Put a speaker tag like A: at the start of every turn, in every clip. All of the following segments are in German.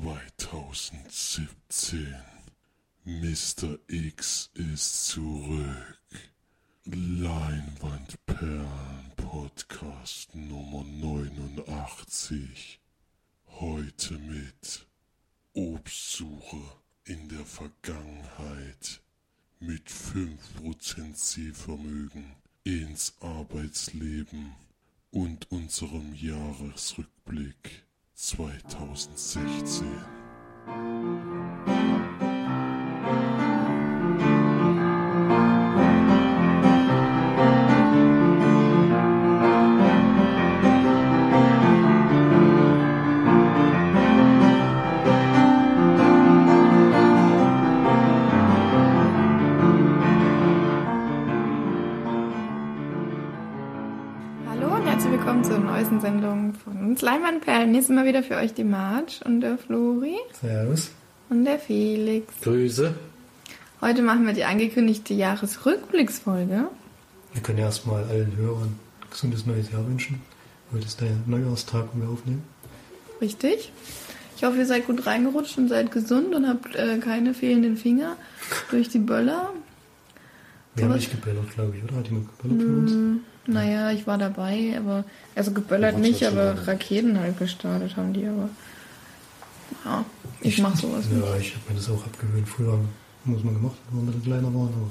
A: 2017. Mr. X ist zurück. Leinwandperlen Podcast Nummer 89. Heute mit Obstsuche in der Vergangenheit mit 5% Sehvermögen ins Arbeitsleben und unserem Jahresrückblick 2016.
B: von uns Leinwandperlen. Hier sind mal wieder für euch die Marge und der Flori
C: Servus.
B: und der Felix.
D: Grüße.
B: Heute machen wir die angekündigte Jahresrückblicksfolge.
C: Wir können erstmal allen Hörern ein gesundes neues Jahr wünschen. Heute ist der Neujahrstag, wo wir aufnehmen.
B: Richtig? Ich hoffe, ihr seid gut reingerutscht und seid gesund und habt äh, keine fehlenden Finger durch die Böller.
C: Wir haben nicht gebellert, glaube ich, oder? Hat jemand gebellert von uns?
B: Hm, naja, ich war dabei, aber also geböllert
D: Ja,
B: nicht, aber
D: ja.
B: Raketen halt gestartet haben die, aber ja, ich mach sowas nicht.
C: Ja, ich habe mir das auch abgewöhnt. Früher muss man gemacht, wenn bisschen kleiner waren, aber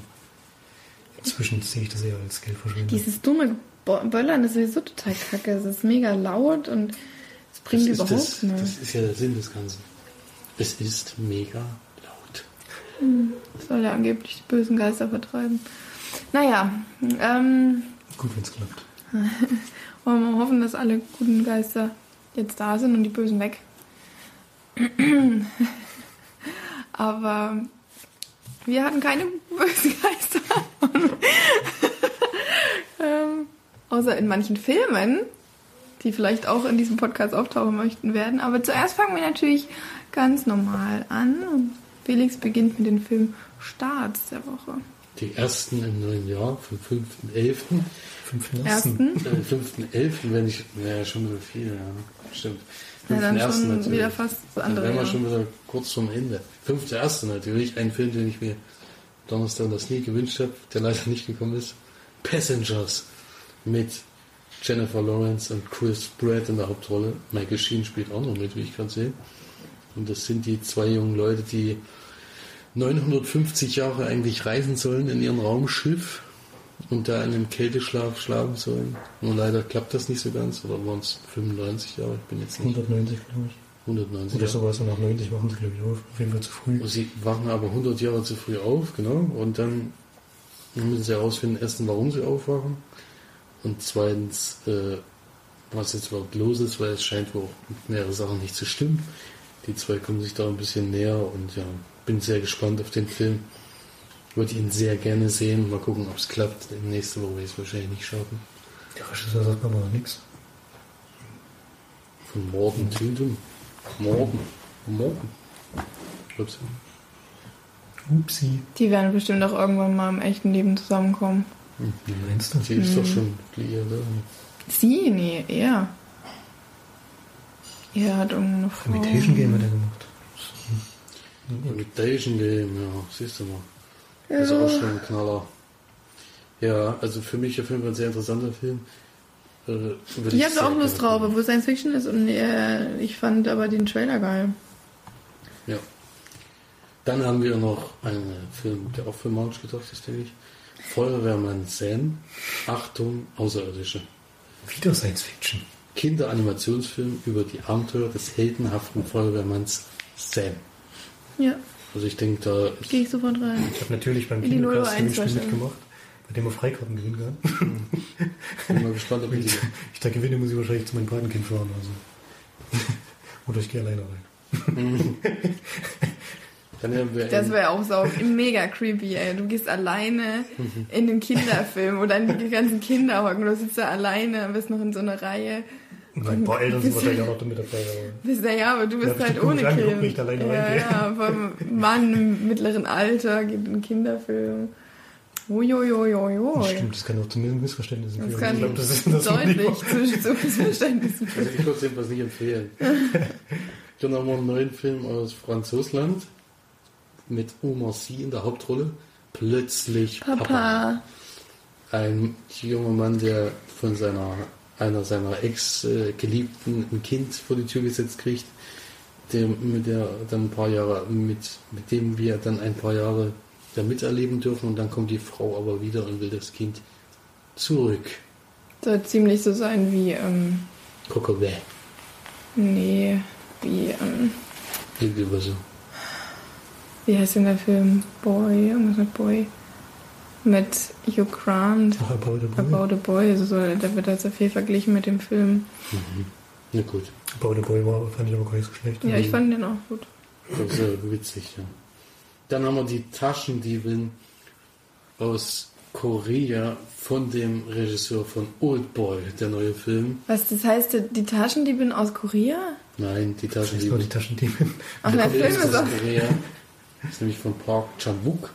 C: inzwischen sehe ich das eher als Geldverschwendung.
B: Dieses dumme Böllern ist sowieso total kacke. Es ist mega laut und es bringt
D: das
B: überhaupt
D: das,
B: nichts.
D: das ist ja der Sinn des Ganzen. Es ist mega laut.
B: Das soll ja angeblich die bösen Geister vertreiben. Naja, ähm,
C: Gut, wenn es klappt.
B: wollen wir hoffen, dass alle guten Geister jetzt da sind und die Bösen weg. Aber wir hatten keine bösen Geister. ähm, außer in manchen Filmen, die vielleicht auch in diesem Podcast auftauchen möchten werden. Aber zuerst fangen wir natürlich ganz normal an. Und Felix beginnt mit dem Film Starts der Woche.
D: Die ersten im neuen Jahr, vom 5.11.
C: Fünften
B: Ersten.
D: Äh, 5.11. wenn ich, naja, schon wieder viel, ja, stimmt.
B: Ja, dann
D: 5.1.
B: schon
D: natürlich.
B: wieder fast das
D: Dann
B: andere.
D: wären wir schon wieder kurz vorm Ende. 5.1. natürlich, ein Film, den ich mir Donnerstag das nie gewünscht habe, der leider nicht gekommen ist. Passengers mit Jennifer Lawrence und Chris Pratt in der Hauptrolle. Michael Sheen spielt auch noch mit, wie ich gerade sehe. Und das sind die zwei jungen Leute, die 950 Jahre eigentlich reisen sollen in ihrem Raumschiff und da in einem Kälteschlaf schlafen sollen. Nur leider klappt das nicht so ganz. Oder waren es 95 Jahre? Ich bin jetzt nicht
C: 190, glaube ich.
D: 190
C: Oder
D: Jahre.
C: sowas. Und nach 90 machen sie, glaube ich, auf. Auf jeden Fall zu früh.
D: Sie wachen aber 100 Jahre zu früh auf, genau. Und dann müssen sie herausfinden, erstens, warum sie aufwachen. Und zweitens, äh, was jetzt überhaupt los ist, weil es scheint wohl mehrere Sachen nicht zu stimmen. Die zwei kommen sich da ein bisschen näher und ja, bin sehr gespannt auf den Film. Würde ihn sehr gerne sehen. Mal gucken, ob es klappt. Nächste Woche werde ich es wahrscheinlich nicht schaffen.
C: Der Regisseur sagt aber noch nichts.
D: Von Morgen Tüdem. Morgen. Morgen. Ups.
C: Upsi.
B: Die werden bestimmt auch irgendwann mal im echten Leben zusammenkommen.
C: Wie meinst du?
D: Sie ist doch schon liiert, oder?
B: Sie? Nee, er. Er hat irgendeine Frau.
C: Imitation Game hat er gemacht.
D: Imitation Game, ja, siehst du mal.
B: Ja.
D: Das ist auch schon ein Knaller. Ja, also für mich auf jeden Fall ein sehr interessanter Film. Äh, würde
B: Ich habe auch Lust drauf, obwohl Science Fiction ist und äh, ich fand aber den Trailer geil.
D: Ja. Dann haben wir noch einen Film, der auch für March gedacht ist, denke ich. Feuerwehrmann Sam. Achtung, Außerirdische.
C: Wieder Science Fiction.
D: Kinderanimationsfilm über die Abenteuer des heldenhaften Feuerwehrmanns Sam.
B: Ja,
D: Also ich denke, da ist
B: gehe ich sofort rein.
C: Ich habe natürlich beim
B: In die
C: Kinocast
B: 001
C: Spiel
B: wahrscheinlich.
C: mitgemacht, bei dem wir Freikarten gewinnen kann.
D: bin mal gespannt, ob ich die
C: Ich da gewinne, muss ich wahrscheinlich zu meinem Patenkind fahren. Also. Oder ich gehe alleine rein.
D: Dann haben wir
B: Das wäre auch sau mega creepy, ey. Du gehst alleine in den Kinderfilm oder in die ganzen Kinder hocken. Du sitzt da alleine, bist noch in so einer Reihe.
C: Und ein paar Eltern sind wahrscheinlich auch noch mit dabei.
B: Bist ja, ja, aber du bist
C: Ja,
B: halt ohne
C: ich
B: Kind.
C: guck nicht alleine
B: ja,
C: rein.
B: ja, vom Mann im mittleren Alter geht in einen Kinderfilm. Uiuiuiui.
C: Stimmt, das kann auch zu Missverständnissen
B: Das
C: führen.
B: kann
C: ich glaube, das ist das
B: deutlich zu, zu Missverständnissen
D: Also ich würde es jedenfalls nicht empfehlen. Dann haben wir einen neuen Film aus Franzosland mit Omar Sy in der Hauptrolle. Plötzlich Papa.
B: Papa.
D: Ein junger Mann, der von seiner einer seiner Ex-Geliebten ein Kind vor die Tür gesetzt kriegt, der, mit der dann ein paar Jahre mit, mit dem wir dann ein paar Jahre da miterleben dürfen und dann kommt die Frau aber wieder und will das Kind zurück.
B: Soll ziemlich so sein wie, ähm,
D: Kokowä.
B: nee, wie, ähm,
D: Irgendwie so.
B: wie heißt denn der Film? Boy, irgendwas mit Boy. Mit Hugh Grant.
C: Ach, About a Boy.
B: About a Boy, also so, da wird halt so viel verglichen mit dem Film.
D: Mhm. Na gut.
C: About a Boy war, fand ich aber gar nicht so schlecht.
B: Ja, ich fand den auch gut.
D: Das ist ja witzig, ja. Dann haben wir die Taschendiebin aus Korea von dem Regisseur von Old Boy, der neue Film.
B: Was, das heißt, die Taschendiebin aus Korea?
D: Nein, die
C: Das ist nur die
D: Taschendiebin.
B: Ach, der Film ist
D: aus. Korea. ist nämlich von Park Chan-wook.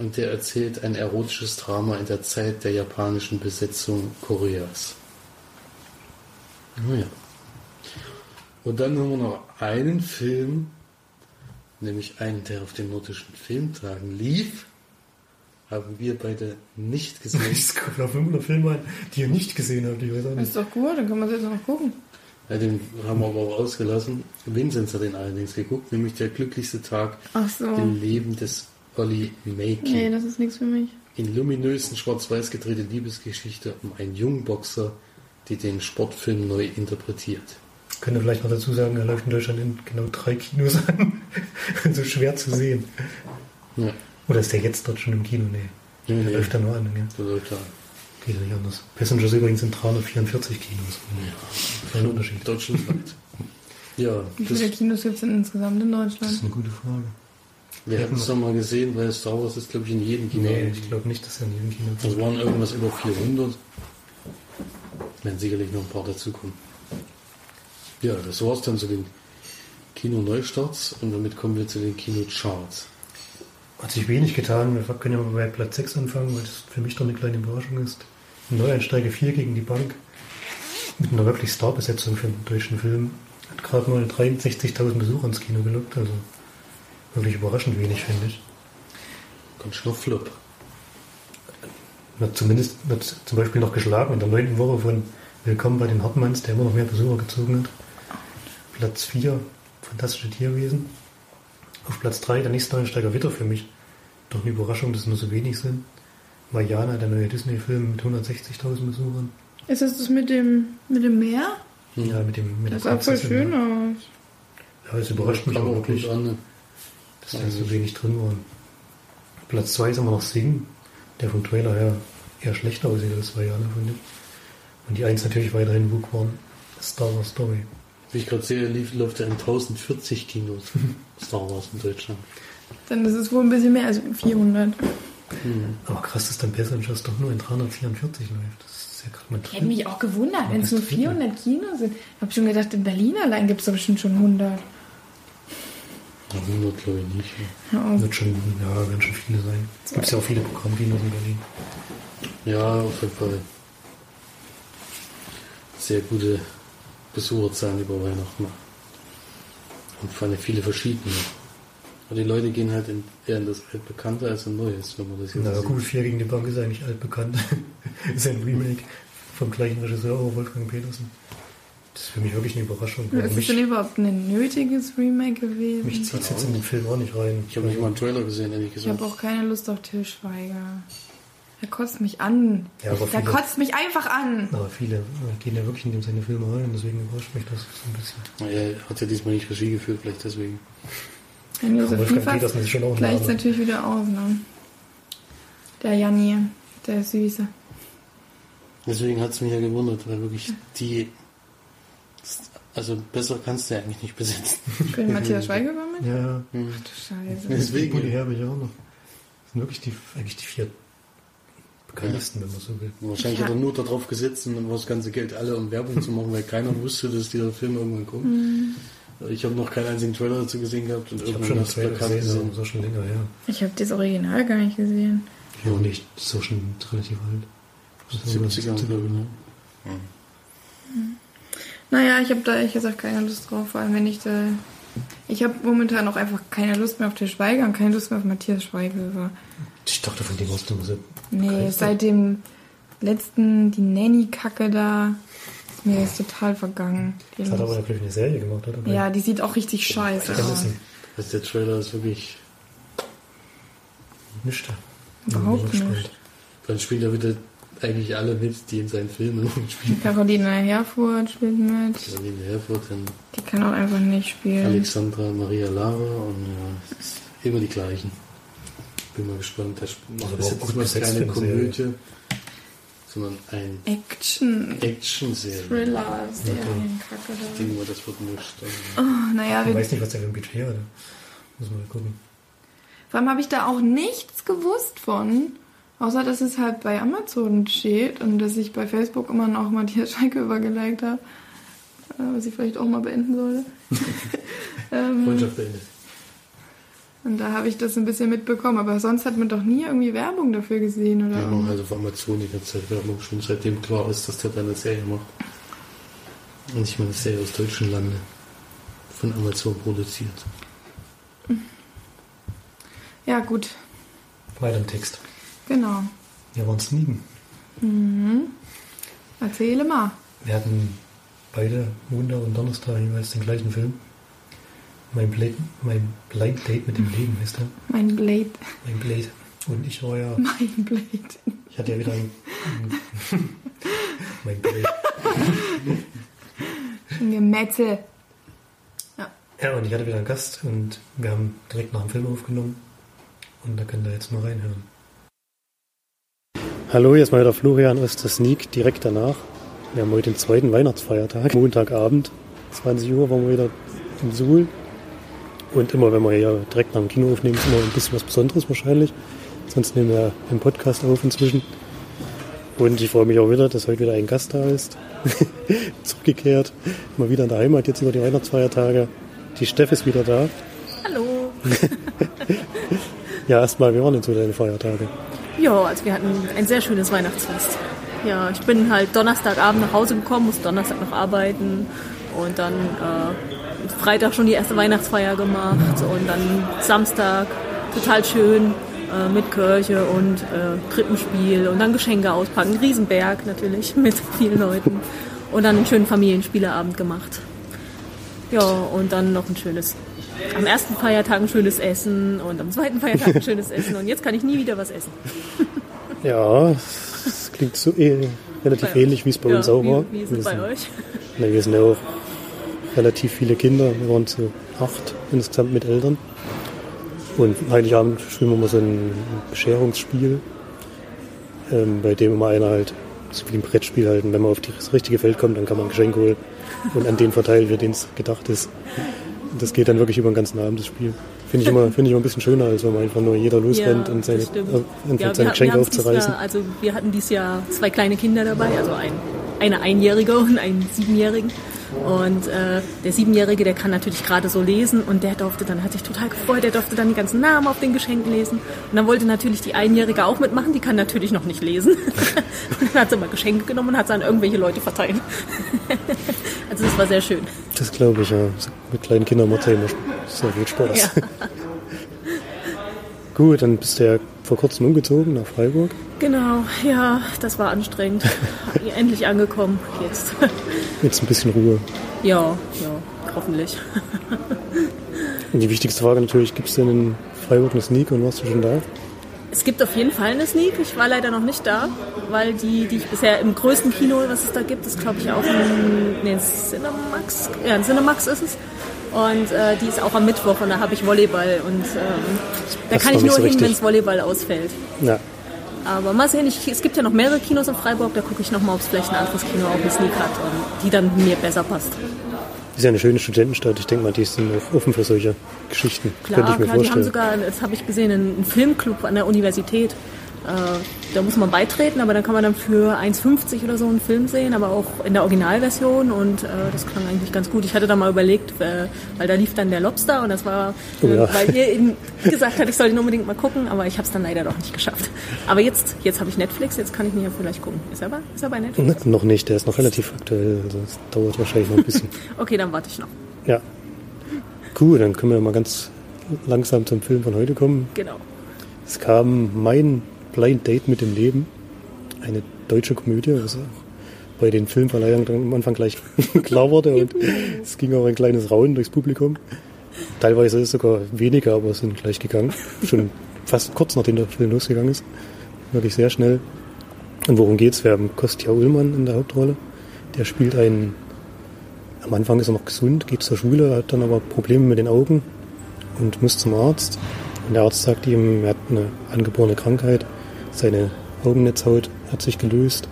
D: Und der erzählt ein erotisches Drama in der Zeit der japanischen Besetzung Koreas. Naja. Und dann haben wir noch einen Film, nämlich einen, der auf den nordischen Filmtagen lief. Haben wir beide nicht gesehen.
C: Es kommt auf 500 Filme an, die ihr nicht gesehen habt. Ich weiß auch
B: Das
C: nicht.
B: ist doch gut, dann können wir es jetzt noch gucken.
D: Ja, den haben wir aber auch ausgelassen. Vinzenz hat den allerdings geguckt, nämlich der glücklichste Tag
B: so.
D: im Leben des Olli Making.
B: Nee, das ist nichts für mich.
D: In luminösen Schwarz-Weiß gedrehte Liebesgeschichte um einen jungen Boxer, die den Sportfilm neu interpretiert.
C: Könnte vielleicht noch dazu sagen, er läuft in Deutschland in genau drei Kinos an. so schwer zu sehen.
D: Ja,
C: Oder ist der jetzt dort schon im Kino? Nee.
D: Nee,
C: Der
D: nee.
C: läuft da nur an. Gell?
D: so läuft er.
C: Geht ja nicht anders. Passengers übrigens sind 344 Kinos. Kein Unterschied.
D: Deutschlandweit. Ja,
B: Wie
D: das,
B: viele Kinos gibt es denn insgesamt in
C: Das
B: Deutschland?
C: ist eine gute Frage.
D: Wir hatten es doch mal gesehen, weil Star Wars ist, glaube ich, in jedem Kino.
C: Nee, ich glaube nicht, dass er in jedem Kino
D: Das waren irgendwas über 400. Werden sicherlich noch ein paar dazukommen. Ja, das war's dann zu den Kino-Neustarts und damit kommen wir zu den Kino-Charts.
C: Hat sich wenig getan. Wir können ja mal bei Platz 6 anfangen, weil das für mich doch eine kleine Überraschung ist. Neueinsteiger 4 gegen die Bank. Mit einer wirklich Starbesetzung für einen deutschen Film. Hat gerade mal 63.000 Besucher ins Kino gelockt. Also wirklich überraschend wenig, finde ich.
D: Ganz schön auf Flop.
C: Wird zumindest wird zum Beispiel noch geschlagen in der neunten Woche von Willkommen bei den Hartmanns, der immer noch mehr Besucher gezogen hat. Platz 4, Fantastische Tierwesen. Auf Platz 3, der nächste Einsteiger Witter für mich. Doch eine Überraschung, dass es nur so wenig sind. Vajana, der neue Disney-Film mit 160.000 Besuchern.
B: Ist das das mit dem, mit dem Meer?
C: Ja, mit dem mit
B: Das sah voll schön
C: ja.
B: aus.
C: Ja, es überrascht mich auch wirklich,
D: an. ne?
C: Dass da so wenig drin waren. Platz 2 ist immer noch Sing, der vom Trailer her eher schlechter aussieht als Vajana, finde ich. Und die 1 natürlich weiterhin Bookworm, Star Wars Story.
D: Wie ich gerade sehe, lief, läuft er in 1040 Kinos. Star Wars in Deutschland.
B: Dann ist es wohl ein bisschen mehr als 400.
C: Aber krass, dass dann Passengers doch nur in 344 läuft. Das ist ja gerade mal
B: Ich hätte mich auch gewundert, wenn es nur
C: Dritte.
B: 400 Kinos sind. Ich habe schon gedacht, in Berlin allein gibt es doch bestimmt schon 100.
D: Ja, 100 glaube ich nicht.
B: Auf.
C: Wird schon, ja, werden schon viele sein. Es gibt ja auch viele Programmkinos in Berlin.
D: Ja, auf jeden Fall. Sehr gute Besucherzahlen über Weihnachten. Und vor allem viele verschiedene. Aber die Leute gehen halt in, eher in das Altbekannte als in Neues, wenn man das jetzt
C: Na
D: sieht.
C: gut, 4 gegen die Bank ist eigentlich altbekannt. ist ein Remake vom gleichen Regisseur, auch Wolfgang Petersen. Das ist für mich wirklich eine Überraschung. Aber
B: Ist es denn überhaupt ein nötiges Remake gewesen?
C: mich zieht es jetzt in den Film auch nicht rein.
D: Ich habe nicht mal einen Trailer gesehen, ehrlich
B: Ich
D: gesagt.
B: habe auch keine Lust auf Till Schweiger. Er kotzt mich an.
C: Ja, aber
B: Der
C: viele-
B: kotzt mich einfach an.
C: Aber viele äh, gehen ja wirklich in dem seine Filme rein, deswegen überrascht mich das so ein bisschen.
D: Er hat ja diesmal nicht Regie geführt, vielleicht deswegen.
B: Wenn Josef
C: Wolfgang ist schon auch
B: gleicht natürlich wieder aus, ne? Der Janni, der Süße.
D: Deswegen hat es mich ja gewundert, weil wirklich die. Also besser kannst du ja eigentlich nicht besetzen.
B: Spielt Matthias Schweiger war mit?
C: Ja,
B: Du Scheiße.
D: Deswegen.
C: Bulli Herbig auch noch. Das sind wirklich die, eigentlich die vier bekanntesten, wenn man so will.
D: Wahrscheinlich
B: Ja.
D: hat er nur darauf gesetzt, um das ganze Geld alle um Werbung zu machen, weil keiner wusste, dass dieser Film irgendwann kommt.
B: Mhm.
D: Ich habe noch keinen einzigen Trailer dazu gesehen gehabt und
C: Ich habe schon das
D: das
C: Trailer
D: Plakat
C: gesehen,
D: gesehen.
C: aber so schon länger her.
B: Ich habe das Original gar nicht gesehen.
C: Ja, nicht so schon relativ alt.
D: 70er, glaube ich, ne?
B: Naja, ich habe da ehrlich gesagt keine Lust drauf, vor allem wenn ich da. Ich habe momentan auch einfach keine Lust mehr auf den Schweiger und keine Lust mehr auf Matthias Schweighöfer.
C: Ich dachte, von dem hast du so.
B: Nee, seit dem letzten, die Nanny-Kacke da, ist mir das total vergangen. Die
C: Das hat aber,
B: Lust.
C: glaube ich, eine Serie gemacht, oder?
B: Ja, die sieht auch richtig scheiße aus.
D: Also der Trailer ist wirklich.
C: Nicht.
B: Überhaupt nicht.
D: Dann spielen ja wieder eigentlich alle mit, die in seinen Filmen spielen.
B: Carolina Herfurth spielt mit.
D: Caroline Herfurth, dann
B: Die kann auch einfach nicht spielen.
D: Alexandra Maria Lara und ja, es ist immer die gleichen. Bin mal gespannt. Das
C: Also
D: ist jetzt mal keine
C: Serie.
D: Komödie, sondern ein
B: Action.
D: Action-Serie.
B: Thriller, Serienkacke
D: Ich
B: da.
D: denke mal, das wird nicht.
B: Oh, naja,
C: Ich weiß nicht, was der für ein Budget hatte. Muss man mal gucken.
B: vor allem habe ich da auch nichts gewusst von. Außer, dass es halt bei Amazon steht und dass ich bei Facebook immer noch Matthias Schweighöfer geliked habe. Äh, Was ich vielleicht auch mal beenden sollte. ähm,
D: Freundschaft beendet.
B: und da habe ich das ein bisschen mitbekommen. Aber sonst hat man doch nie irgendwie Werbung dafür gesehen. Oder
D: machen
B: irgendwas.
D: also auf Amazon die ganze Zeit Werbung, schon seitdem klar ist, dass der da eine Serie macht. Und ich meine, eine Serie aus deutschen Lande. Von Amazon produziert.
B: Ja, gut.
C: Weiter im Text.
B: Genau.
C: Wir waren sneaken.
B: Erzähle mal.
C: Wir hatten beide Montag und Donnerstag jeweils den gleichen Film. Mein, Blade, mein Blind Date mit dem Leben ist er.
B: Mein Blade.
C: Mein Blade. Und ich war ja,
B: Mein Blade.
C: ich hatte ja wieder ein, ein mein Blade.
B: Ein Gemetzel.
C: Ja, und ich hatte wieder einen Gast und wir haben direkt nach dem Film aufgenommen. Und da könnt ihr jetzt mal reinhören. Hallo, hier ist mal wieder Florian aus der Sneak, direkt danach. Wir haben heute den zweiten Weihnachtsfeiertag, Montagabend, 20 Uhr waren wir wieder im Suhl. Und immer, wenn wir hier direkt nach dem Kino aufnehmen, ist immer ein bisschen was Besonderes wahrscheinlich. Sonst nehmen wir einen Podcast auf inzwischen. Und ich freue mich auch wieder, dass heute wieder ein Gast da ist. Zurückgekehrt, mal wieder in der Heimat, jetzt über die Weihnachtsfeiertage. Die Steff ist wieder da.
E: Hallo.
C: Ja, erstmal, wie waren denn so deine Feiertage?
E: Ja, also wir hatten ein sehr schönes Weihnachtsfest. Ja, ich bin halt Donnerstagabend nach Hause gekommen, musste Donnerstag noch arbeiten und dann äh, Freitag schon die erste Weihnachtsfeier gemacht und dann Samstag total schön äh, mit Kirche und äh, Krippenspiel und dann Geschenke auspacken, Riesenberg natürlich mit vielen Leuten und dann einen schönen Familienspieleabend gemacht. Ja, und dann noch ein schönes, am ersten Feiertag ein schönes Essen und am zweiten Feiertag ein schönes Essen und jetzt kann ich nie wieder was essen.
C: Ja, das klingt so eh, relativ
E: Bei-
C: ähnlich, wie es bei uns auch war.
E: Wie, wie ist es bei
C: sind,
E: euch?
C: Ne, wir sind ja auch relativ viele Kinder. Wir waren so acht insgesamt mit Eltern. Und Heiligabend spielen wir mal so ein Bescherungsspiel, ähm, bei dem immer einer halt, so wie ein Brettspiel halt, und wenn man auf das richtige Feld kommt, dann kann man ein Geschenk holen und an den verteilen, für den es gedacht ist. Das geht dann wirklich über den ganzen Abend, das Spiel. Finde ich, immer, finde ich immer ein bisschen schöner, als wenn man einfach nur jeder losrennt und seine, äh,
E: Ja,
C: seine Geschenke aufzureißen.
E: Jahr, also wir hatten dieses Jahr zwei kleine Kinder dabei, also ein, eine Einjährige und einen Siebenjährigen. Und äh, der Siebenjährige, der kann natürlich gerade so lesen und der durfte dann, hat sich total gefreut, der durfte dann die ganzen Namen auf den Geschenken lesen. Und dann wollte natürlich die Einjährige auch mitmachen, die kann natürlich noch nicht lesen. und dann hat sie mal Geschenke genommen und hat sie an irgendwelche Leute verteilt. also das war sehr schön.
C: Das glaube ich, ja. Mit kleinen Kindern macht ja immer sehr viel Spaß.
E: Ja.
C: Gut, dann bist du ja vor kurzem umgezogen nach Freiburg.
E: Genau, ja, das war anstrengend. Endlich angekommen jetzt.
C: Jetzt ein bisschen Ruhe.
E: Ja, ja, hoffentlich.
C: Und die wichtigste Frage natürlich, gibt es denn in Freiburg eine Sneak und warst du schon da?
E: Es gibt auf jeden Fall eine Sneak. Ich war leider noch nicht da, weil die, die ich bisher im größten Kino, was es da gibt, ist glaube ich auch ein, nee, ein Cinemax. Ja, ein Cinemax ist es. Und äh, die ist auch am Mittwoch und da habe ich Volleyball und ähm, da
C: passt
E: kann ich nur
C: so
E: hin, wenn es Volleyball ausfällt.
C: Ja,
E: Aber mal sehen, ich, es gibt ja noch mehrere Kinos in Freiburg, da gucke ich nochmal, ob es vielleicht ein anderes Kino auch eine Sneak hat und die dann mir besser passt.
C: ist ja eine schöne Studentenstadt. Ich denke mal, die sind offen für solche Geschichten. Könnte
E: Klar,
C: ich mir
E: klar die haben
C: vorstellen.
E: sogar, das habe ich gesehen, einen einen Filmclub an der Universität. Äh, da muss man beitreten, aber dann kann man dann für 1,50 oder so einen Film sehen, aber auch in der Originalversion und äh, das klang eigentlich ganz gut. Ich hatte da mal überlegt, äh, weil da lief dann der Lobster und das war,
C: Oh ja.
E: äh, weil ihr eben gesagt habt, ich soll ihn unbedingt mal gucken, aber ich habe es dann leider doch nicht geschafft. Aber jetzt, jetzt habe ich Netflix, jetzt kann ich ihn ja vielleicht gucken. Ist er, bei- ist er bei Netflix?
C: Noch nicht, der ist noch relativ aktuell, also es dauert wahrscheinlich noch ein bisschen.
E: Okay, dann warte ich noch.
C: ja. Cool, dann können wir mal ganz langsam zum Film von heute kommen.
E: Genau.
C: Es kam mein Blind Date mit dem Leben, eine deutsche Komödie, was auch bei den Filmverleihungen am Anfang gleich klar wurde und es ging auch ein kleines Raunen durchs Publikum. Teilweise ist sogar weniger, aber sind gleich gegangen. Schon fast kurz nachdem der Film losgegangen ist. Wirklich sehr schnell. Und worum geht's? Wir haben Kostja Ullmann in der Hauptrolle. Der spielt einen, am Anfang ist er noch gesund, geht zur Schule, hat dann aber Probleme mit den Augen und muss zum Arzt. Und der Arzt sagt ihm, er hat eine angeborene Krankheit, seine Augennetzhaut hat sich gelöst.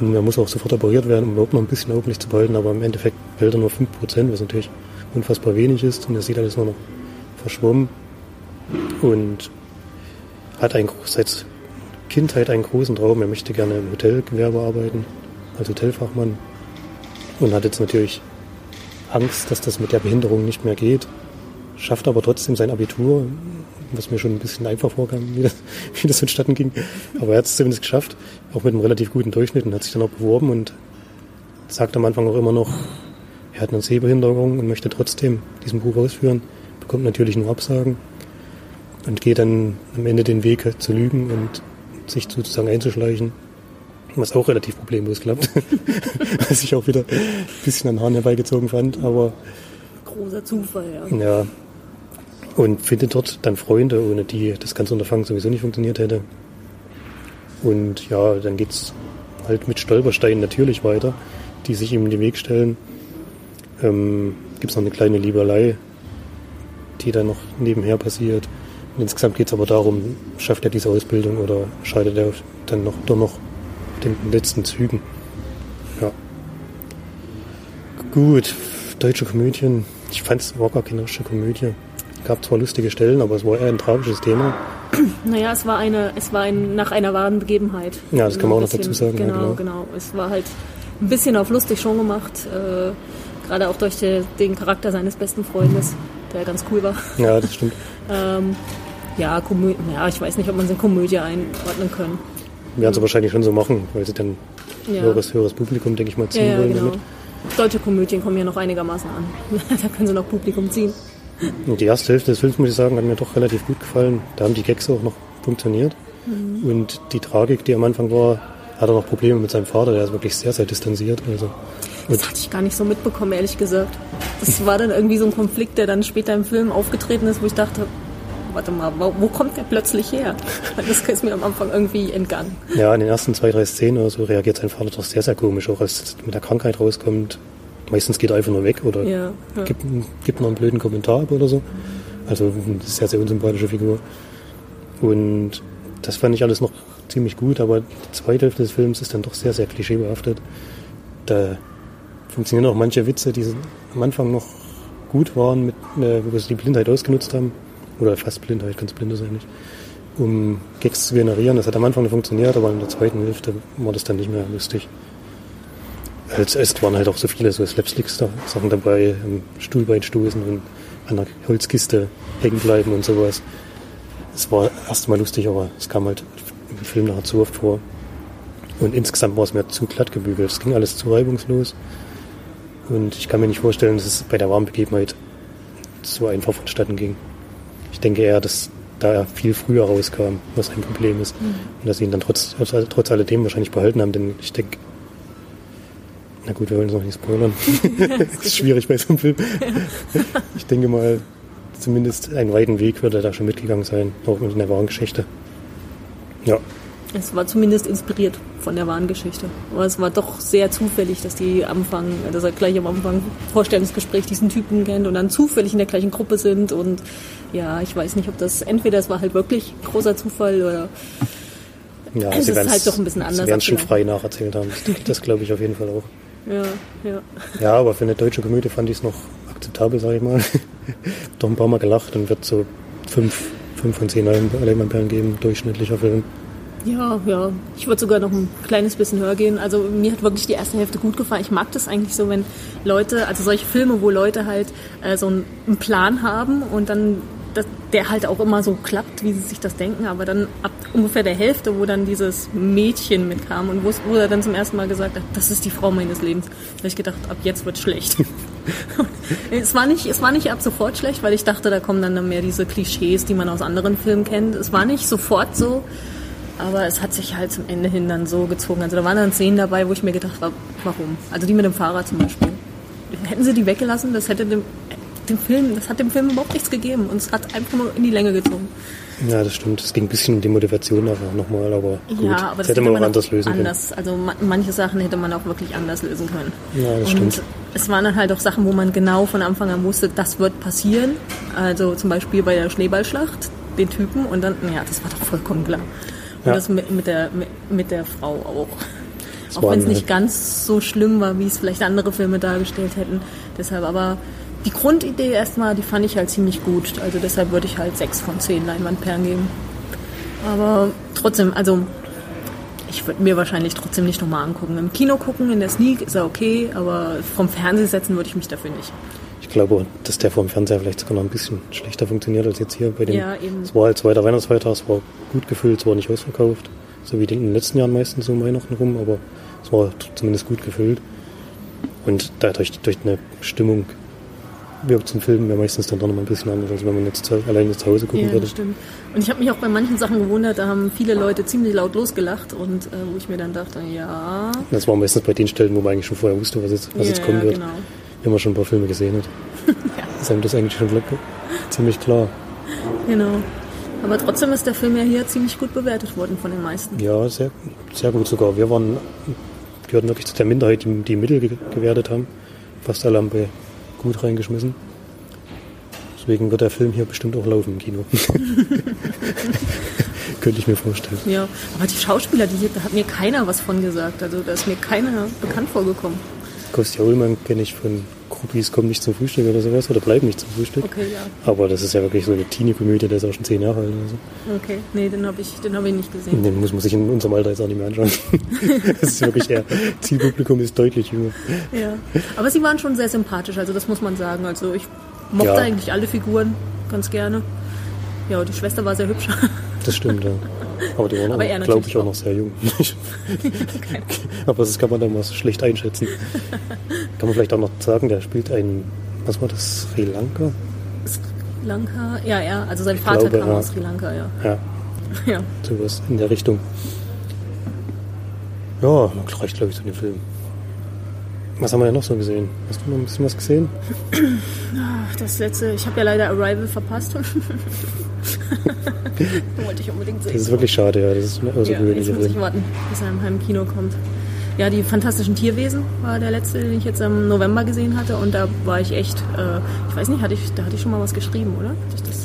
C: Und er muss auch sofort operiert werden, um überhaupt noch ein bisschen Augenlicht zu behalten, aber im Endeffekt behält er nur 5%, was natürlich unfassbar wenig ist. Und er sieht alles nur noch verschwommen. Und hat ein, seit Kindheit einen großen Traum, er möchte gerne im Hotelgewerbe arbeiten, als Hotelfachmann. Und hat jetzt natürlich Angst, dass das mit der Behinderung nicht mehr geht, schafft aber trotzdem sein Abitur, was mir schon ein bisschen einfach vorkam, wie das, wie das vonstatten ging. Aber er hat es zumindest geschafft, auch mit einem relativ guten Durchschnitt und hat sich dann auch beworben und sagt am Anfang auch immer noch, er hat eine Sehbehinderung und möchte trotzdem diesen Beruf ausführen, bekommt natürlich nur Absagen und geht dann am Ende den Weg zu lügen und sich sozusagen einzuschleichen, was auch relativ problemlos klappt, was ich auch wieder ein bisschen an Haaren herbeigezogen fand, aber
E: Großer Zufall, ja.
C: ja. Und findet dort dann Freunde, ohne die das ganze Unterfangen sowieso nicht funktioniert hätte. Und ja, dann geht's halt mit Stolpersteinen natürlich weiter, die sich ihm in den Weg stellen. Ähm, gibt's noch eine kleine Liebelei, die dann noch nebenher passiert. Und insgesamt geht's aber darum, schafft er diese Ausbildung oder scheidet er dann noch, doch noch den letzten Zügen. Ja. Gut, deutsche Komödien. Ich fand es war gar keine deutsche Komödie. Gab zwar lustige Stellen, aber es war eher ein tragisches Thema.
E: Naja, es war eine, es war ein, nach einer wahren Begebenheit.
C: Ja, das kann man auch noch dazu sagen, ja,
E: Genau,
C: genau.
E: genau. Es war halt ein bisschen auf lustig schon gemacht, äh, gerade auch durch die, den Charakter seines besten Freundes, der ganz cool war.
C: Ja, das stimmt.
E: Ähm, ja, Komö ja, ich weiß nicht, ob man es in Komödie einordnen können.
C: Werden sie wahrscheinlich schon so machen, weil sie dann
E: Ja.
C: höheres, höheres Publikum, denke ich mal,
E: Ja,
C: ziehen
E: ja,
C: wollen
E: genau.
C: damit.
E: Deutsche Komödien kommen ja noch einigermaßen an. da können sie noch Publikum ziehen.
C: Die erste Hälfte des Films, muss ich sagen, hat mir doch relativ gut gefallen. Da haben die Gags auch noch funktioniert.
E: Mhm.
C: Und die Tragik, die am Anfang war, hat er noch Probleme mit seinem Vater, der ist wirklich sehr, sehr distanziert. Also,
E: Das hatte ich gar nicht so mitbekommen, ehrlich gesagt. Das war dann irgendwie so ein Konflikt, der dann später im Film aufgetreten ist, wo ich dachte, warte mal, wo, kommt der plötzlich her? Das ist mir am Anfang irgendwie entgangen.
C: Ja, in den ersten zwei, drei Szenen oder so reagiert sein Vater doch sehr, sehr komisch, auch als es mit der Krankheit rauskommt. Meistens geht er einfach nur weg oder
E: Ja, ja.
C: gibt, gibt noch einen blöden Kommentar ab oder so. Also eine sehr, sehr unsympathische Figur. Und das fand ich alles noch ziemlich gut, aber die zweite Hälfte des Films ist dann doch sehr, sehr klischeebehaftet. Da funktionieren auch manche Witze, die am Anfang noch gut waren, mit, äh, wo sie die Blindheit ausgenutzt haben. Oder fast Blindheit, ganz blinde sein nicht. Um Gags zu generieren. Das hat am Anfang funktioniert, aber in der zweiten Hälfte war das dann nicht mehr lustig. Es, es waren halt auch so viele so Slapstick-Sachen dabei, im Stuhlbein stoßen und an der Holzkiste hängen bleiben und sowas. Es war erstmal lustig, aber es kam halt im Film nachher zu oft vor. Und insgesamt war es mir zu glatt gebügelt. Es ging alles zu reibungslos. Und ich kann mir nicht vorstellen, dass es bei der warmen Begebenheit so einfach vonstatten ging. Ich denke eher, dass da er viel früher rauskam, was ein Problem ist. Und dass sie ihn dann trotz, trotz, trotz alledem wahrscheinlich behalten haben, denn ich denke, na gut, wir wollen es noch nicht spoilern. das ist schwierig bei so einem Film. ich denke mal, zumindest einen weiten Weg wird er da schon mitgegangen sein, auch mit einer wahren Geschichte. Ja,
E: Es war zumindest inspiriert von der wahren Geschichte. Aber es war doch sehr zufällig, dass die Anfang, dass er gleich am Anfang Vorstellungsgespräch diesen Typen kennt und dann zufällig in der gleichen Gruppe sind. Und ja, ich weiß nicht, ob das entweder es war halt wirklich großer Zufall oder
C: ja
E: Es
C: sie
E: ist halt doch ein bisschen anders
C: Sie werden es schon frei nacherzählt haben. Das, das glaube ich auf jeden Fall auch.
E: Ja, ja.
C: Ja, aber für eine deutsche Komödie fand ich es noch akzeptabel, sage ich mal. Doch ein paar Mal gelacht und wird so fünf, fünf von zehn Alleinperlen geben, durchschnittlicher Film.
E: Ja, ja. Ich würde sogar noch ein kleines bisschen höher gehen. Also mir hat wirklich die erste Hälfte gut gefallen. Ich mag das eigentlich so, wenn Leute, also solche Filme, wo Leute halt äh, so einen Plan haben und dann das, der halt auch immer so klappt, wie sie sich das denken, aber dann ab ungefähr der Hälfte, wo dann dieses Mädchen mitkam und wo, wo er dann zum ersten Mal gesagt hat, das ist die Frau meines Lebens, da habe ich gedacht, ab jetzt wird schlecht. es, war nicht, es war nicht ab sofort schlecht, weil ich dachte, da kommen dann mehr diese Klischees, die man aus anderen Filmen kennt. Es war nicht sofort so, aber es hat sich halt zum Ende hin dann so gezogen. Also da waren dann Szenen dabei, wo ich mir gedacht habe, warum? Also die mit dem Fahrrad zum Beispiel. Hätten sie die weggelassen, das hätte dem, dem Film, das hat dem Film überhaupt nichts gegeben und es hat einfach nur in die Länge gezogen.
C: Ja, das stimmt. Es ging ein bisschen um die Motivation einfach nochmal, aber gut.
E: Ja, aber
C: das,
E: das
C: hätte man auch anders lösen
E: anders. Also ma- manche Sachen hätte man auch wirklich anders lösen können.
C: Ja, das
E: und
C: stimmt.
E: es waren dann halt auch Sachen, wo man genau von Anfang an wusste, das wird passieren. Also zum Beispiel bei der Schneeballschlacht, den Typen und dann, ja, das war doch vollkommen klar. Und
C: Ja.
E: das mit, mit, der, mit, mit der Frau auch.
C: Das
E: Auch wenn es nicht
C: halt-
E: ganz so schlimm war, wie es vielleicht andere Filme dargestellt hätten. Deshalb aber die Grundidee erstmal, die fand ich halt ziemlich gut. Also deshalb würde ich halt 6 von 10 Leinwandperlen geben. Aber trotzdem, also ich würde mir wahrscheinlich trotzdem nicht nochmal angucken. Im Kino gucken, in der Sneak ist er okay, aber vom Fernseh setzen würde ich mich dafür nicht.
C: Ich glaube, dass der vor dem Fernseher vielleicht sogar noch ein bisschen schlechter funktioniert als jetzt hier bei dem.
E: Ja, eben.
C: Es war halt zweiter Weihnachtsfeiertag, es war gut gefüllt, es war nicht ausverkauft. So wie in den letzten Jahren meistens so um Weihnachten rum, aber es war zumindest gut gefüllt. Und dadurch durch eine Stimmung wirkt zum Film ja meistens dann doch noch mal ein bisschen anders, als wenn man jetzt zu, alleine zu Hause gucken
E: Ja,
C: würde.
E: das stimmt. Und ich habe mich auch bei manchen Sachen gewundert, da haben viele Leute ziemlich laut losgelacht und äh, wo ich mir dann dachte, ja,
C: Das war meistens bei den Stellen, wo man eigentlich schon vorher wusste, was jetzt, was
E: ja,
C: jetzt kommen wird.
E: genau.
C: Wenn man schon ein paar Filme gesehen hat. Ist einem das eigentlich schon ziemlich klar.
E: Genau. Aber trotzdem ist der Film ja hier ziemlich gut bewertet worden von den meisten.
C: Ja, sehr, sehr gut sogar. Wir waren, gehörten wirklich zu der Minderheit, die die Mittel ge gewertet haben. Fast alle haben bei gut reingeschmissen. Deswegen wird der Film hier bestimmt auch laufen im Kino. Könnte ich mir vorstellen.
E: Ja, aber die Schauspieler, die hier, da hat mir keiner was von gesagt. Also da ist mir keiner bekannt vorgekommen.
C: Kostja Ullmann kenne ich von Gruppis kommen nicht zum Frühstück oder sowas oder bleiben nicht zum Frühstück.
E: Okay, ja.
C: Aber das ist ja wirklich so eine Teenie-Komödie, der ist auch schon zehn Jahre alt. oder so.
E: Okay. Nee, den habe ich, den hab ich nicht gesehen.
C: Den muss man sich in unserem Alter jetzt auch nicht mehr anschauen. das ist wirklich eher, Zielpublikum ist deutlich jünger.
E: Ja. Aber sie waren schon sehr sympathisch, also das muss man sagen. Also ich mochte
C: Ja.
E: eigentlich alle Figuren ganz gerne. Ja, die Schwester war sehr hübsch.
C: Das stimmt, ja. Aber die waren,
E: Aber er
C: glaube ich, auch noch sehr jung. Aber das kann man dann mal so schlecht einschätzen. Kann man vielleicht auch noch sagen, der spielt einen, was war das, Sri Lanka?
E: Sri Lanka, ja, ja, also sein Vater
C: glaube,
E: kam
C: ja.
E: aus Sri Lanka, ja.
C: Ja,
E: ja.
C: sowas in der Richtung. Ja, reicht, glaube ich, zu dem Film. Was haben wir denn noch so gesehen? Hast du noch ein bisschen was gesehen?
E: Das letzte, ich habe ja leider Arrival verpasst. Wollte ich unbedingt sehen.
C: Das ist wirklich schade, ja. Das ist ein
E: ja, jetzt
C: außergewöhnlicher
E: muss ich warten, bis er im Heim Kino kommt. Ja, die Fantastischen Tierwesen war der letzte, den ich jetzt im November gesehen hatte und da war ich echt, äh, ich weiß nicht, hatte ich, da hatte ich schon mal was geschrieben, oder?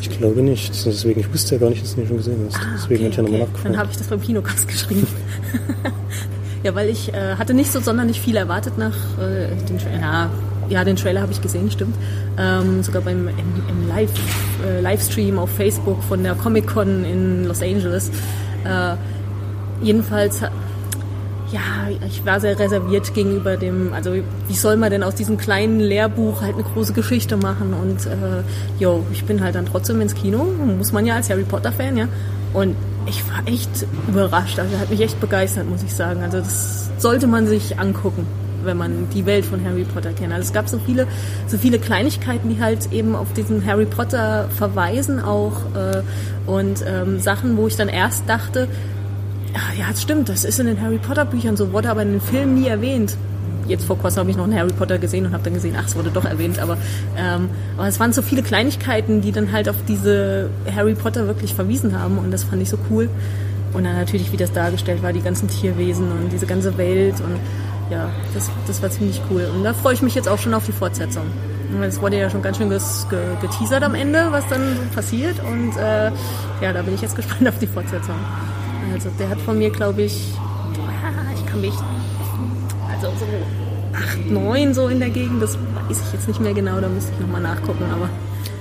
E: Ich?
C: Ich glaube nicht. Deswegen, ich wusste ja gar nicht, dass du ihn schon gesehen hast. Deswegen
E: Ah,
C: habe ich ja nochmal
E: Dann
C: nachgefragt.
E: habe ich das beim Kinocast geschrieben. ja, weil ich äh, hatte nicht so sonderlich viel erwartet nach äh, den Trailer. Ja, ja, den Trailer habe ich gesehen, stimmt. Ähm, sogar beim im, im Live, äh, Livestream auf Facebook von der Comic Con in Los Angeles. Äh, jedenfalls ja, ich war sehr reserviert gegenüber dem, also wie soll man denn aus diesem kleinen Lehrbuch halt eine große Geschichte machen und äh, jo, ich bin halt dann trotzdem ins Kino, muss man ja als Harry Potter Fan, ja. Und ich war echt überrascht, also hat mich echt begeistert, muss ich sagen. Also das sollte man sich angucken, wenn man die Welt von Harry Potter kennt. Also es gab so viele, so viele Kleinigkeiten, die halt eben auf diesen Harry Potter verweisen auch äh, und ähm, Sachen, wo ich dann erst dachte, ja, ja, das stimmt, das ist in den Harry Potter Büchern so, wurde aber in den Filmen nie erwähnt. Jetzt vor kurzem habe ich noch einen Harry Potter gesehen und habe dann gesehen, ach, es wurde doch erwähnt, aber, ähm, aber es waren so viele Kleinigkeiten, die dann halt auf diese Harry Potter wirklich verwiesen haben und das fand ich so cool. Und dann natürlich, wie das dargestellt war, die ganzen Tierwesen und diese ganze Welt und ja, das, das war ziemlich cool. Und da freue ich mich jetzt auch schon auf die Fortsetzung. Es wurde ja schon ganz schön ges, ge, geteasert am Ende, was dann passiert und äh, ja, da bin ich jetzt gespannt auf die Fortsetzung. Also der hat von mir, glaube ich, ah, ich kann mich, also so 8, 9 so in der Gegend, das weiß ich jetzt nicht mehr genau, da müsste ich nochmal nachgucken, aber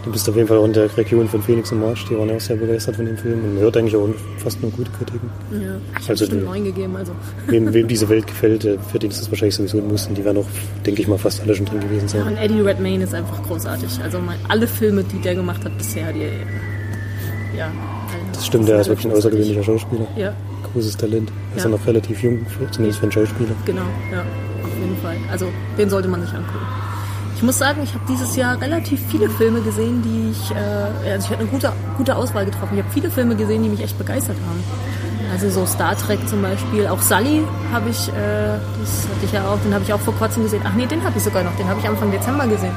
C: Du bist auf jeden Fall auch in der Region von Phoenix und March, die waren ja auch sehr begeistert von dem Film und man hört eigentlich auch fast nur gute Kritiken.
E: Ja. Ich habe
C: Also die-
E: neun gegeben, also.
C: Wem, wem diese Welt gefällt, für den ist das wahrscheinlich sowieso ein Muss und die werden auch, denke ich mal, fast alle schon drin gewesen sein.
E: Und Eddie Redmayne ist einfach großartig. Also mein, alle Filme, die der gemacht hat bisher, die, ja.
C: Das stimmt, der ist wirklich ein außergewöhnlicher Schauspieler.
E: Ja,
C: Großes Talent. Er ist
E: Ja.
C: ja noch relativ jung, zumindest für einen Schauspieler.
E: genau, ja, auf jeden Fall. Also den sollte man sich angucken. Ich muss sagen, ich habe dieses Jahr relativ viele Filme gesehen, die ich, äh, also ich habe eine gute, gute Auswahl getroffen. Ich habe viele Filme gesehen, die mich echt begeistert haben. Also so Star Trek zum Beispiel, auch Sully habe ich, äh, das hatte ich ja auch, den habe ich auch vor kurzem gesehen. Ach nee, den habe ich sogar noch, den habe ich Anfang Dezember gesehen.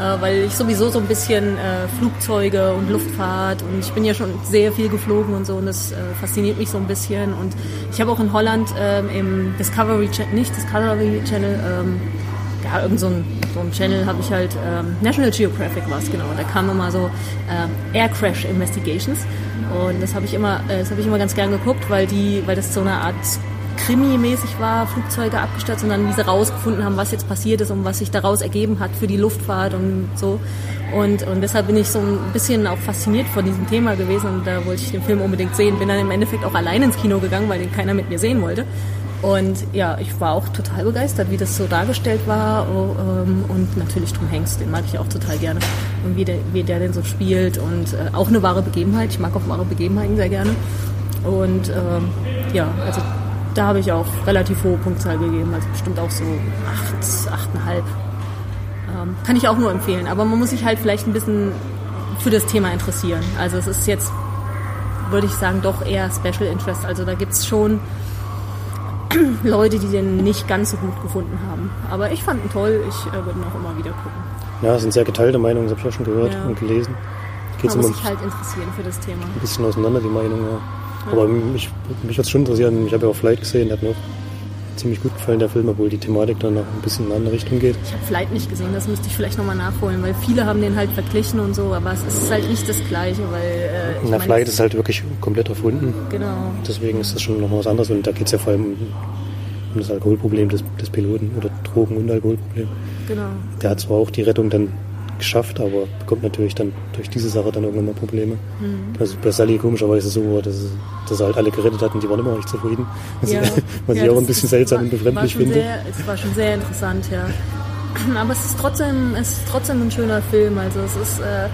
E: Äh, weil ich sowieso so ein bisschen äh, Flugzeuge und Luftfahrt und ich bin ja schon sehr viel geflogen und so und das äh, fasziniert mich so ein bisschen. Und ich habe auch in Holland ähm, im Discovery Channel, nicht Discovery Channel, ähm, ja, irgend so ein, so ein Channel habe ich halt, ähm, National Geographic war es genau. Da kam immer so äh, Air Crash Investigations und das habe ich immer, äh, das habe ich immer ganz gern geguckt, weil die, weil das so eine Art Krimi-mäßig war, Flugzeuge abgestürzt und dann wie sie rausgefunden haben, was jetzt passiert ist und was sich daraus ergeben hat für die Luftfahrt und so. Und, und deshalb bin ich so ein bisschen auch fasziniert von diesem Thema gewesen und da wollte ich den Film unbedingt sehen. Bin dann im Endeffekt auch allein ins Kino gegangen, weil den keiner mit mir sehen wollte. Und ja, ich war auch total begeistert, wie das so dargestellt war. Oh, ähm, Und natürlich Tom Hanks, den mag ich auch total gerne. Und wie der, wie der den so spielt. Und äh, auch eine wahre Begebenheit. Ich mag auch wahre Begebenheiten sehr gerne. Und ähm, ja, also da habe ich auch relativ hohe Punktzahl gegeben. Also bestimmt auch so acht, achteinhalb. Ähm, kann ich auch nur empfehlen. Aber man muss sich halt vielleicht ein bisschen für das Thema interessieren. Also es ist jetzt, würde ich sagen, doch eher Special Interest. Also da gibt's schon Leute, die den nicht ganz so gut gefunden haben. Aber ich fand ihn toll. Ich äh, würde ihn auch immer wieder gucken.
C: Ja, es sind sehr geteilte Meinungen, das habe ich auch schon gehört
E: Ja.
C: und gelesen. Geht
E: Man muss sich halt interessieren für das Thema.
C: ein bisschen auseinander, die Meinungen. Ja. Aber mich, mich hat es schon interessieren. Ich habe ja auch Flight gesehen, der hat mir auch ziemlich gut gefallen, der Film, obwohl die Thematik dann noch ein bisschen in eine andere Richtung geht.
E: Ich habe Flight nicht gesehen, das müsste ich vielleicht nochmal nachholen, weil viele haben den halt verglichen und so, aber es ist halt nicht das Gleiche, weil äh, meine,
C: Flight ist halt wirklich komplett erfunden.
E: Genau.
C: Deswegen ist das schon noch was anderes und da geht es ja vor allem um, um das Alkoholproblem des, des Piloten oder Drogen- und Alkoholproblem.
E: Genau.
C: Der hat zwar auch die Rettung dann geschafft, aber bekommt natürlich dann durch diese Sache dann irgendwann mal Probleme.
E: Mhm.
C: Also bei Sally komischerweise so, dass, dass er halt alle gerettet hat und die waren immer noch nicht zufrieden. Was,
E: Ja.
C: ich, was
E: Ja,
C: ich auch ein bisschen seltsam
E: war-
C: und befremdlich finde.
E: Sehr, es war schon sehr interessant, ja. Aber es ist trotzdem, es ist trotzdem ein schöner Film. Also es ist äh,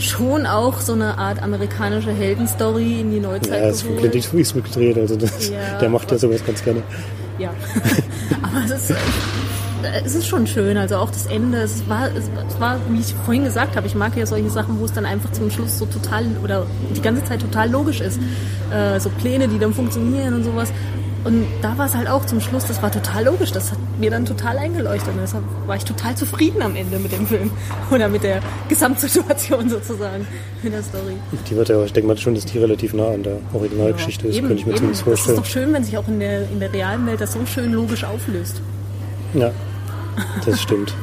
E: schon auch so eine Art amerikanische Heldenstory in die Neuzeit
C: Ja, es ist von. Clint Eastwood gedreht, also das,
E: Ja,
C: der macht ja sowas ganz gerne.
E: Ja. Aber es ist, es ist schon schön. Also auch das Ende. Es war, es war, wie ich vorhin gesagt habe, ich mag ja solche Sachen, wo es dann einfach zum Schluss so total oder die ganze Zeit total logisch ist. Äh, so Pläne, die dann funktionieren und sowas. Und da war es halt auch zum Schluss, das war total logisch. Das hat mir dann total eingeleuchtet. Und deshalb war ich total zufrieden am Ende mit dem Film. Oder mit der Gesamtsituation sozusagen in der Story.
C: Die wird ja, ich denke mal schon, dass die relativ nah an der Originalgeschichte ist,
E: Eben,
C: könnte ich mir
E: eben.
C: zumindest
E: Das ist
C: vorstellen.
E: doch schön, wenn sich auch in der, in der realen Welt das so schön logisch auflöst.
C: Ja, das stimmt.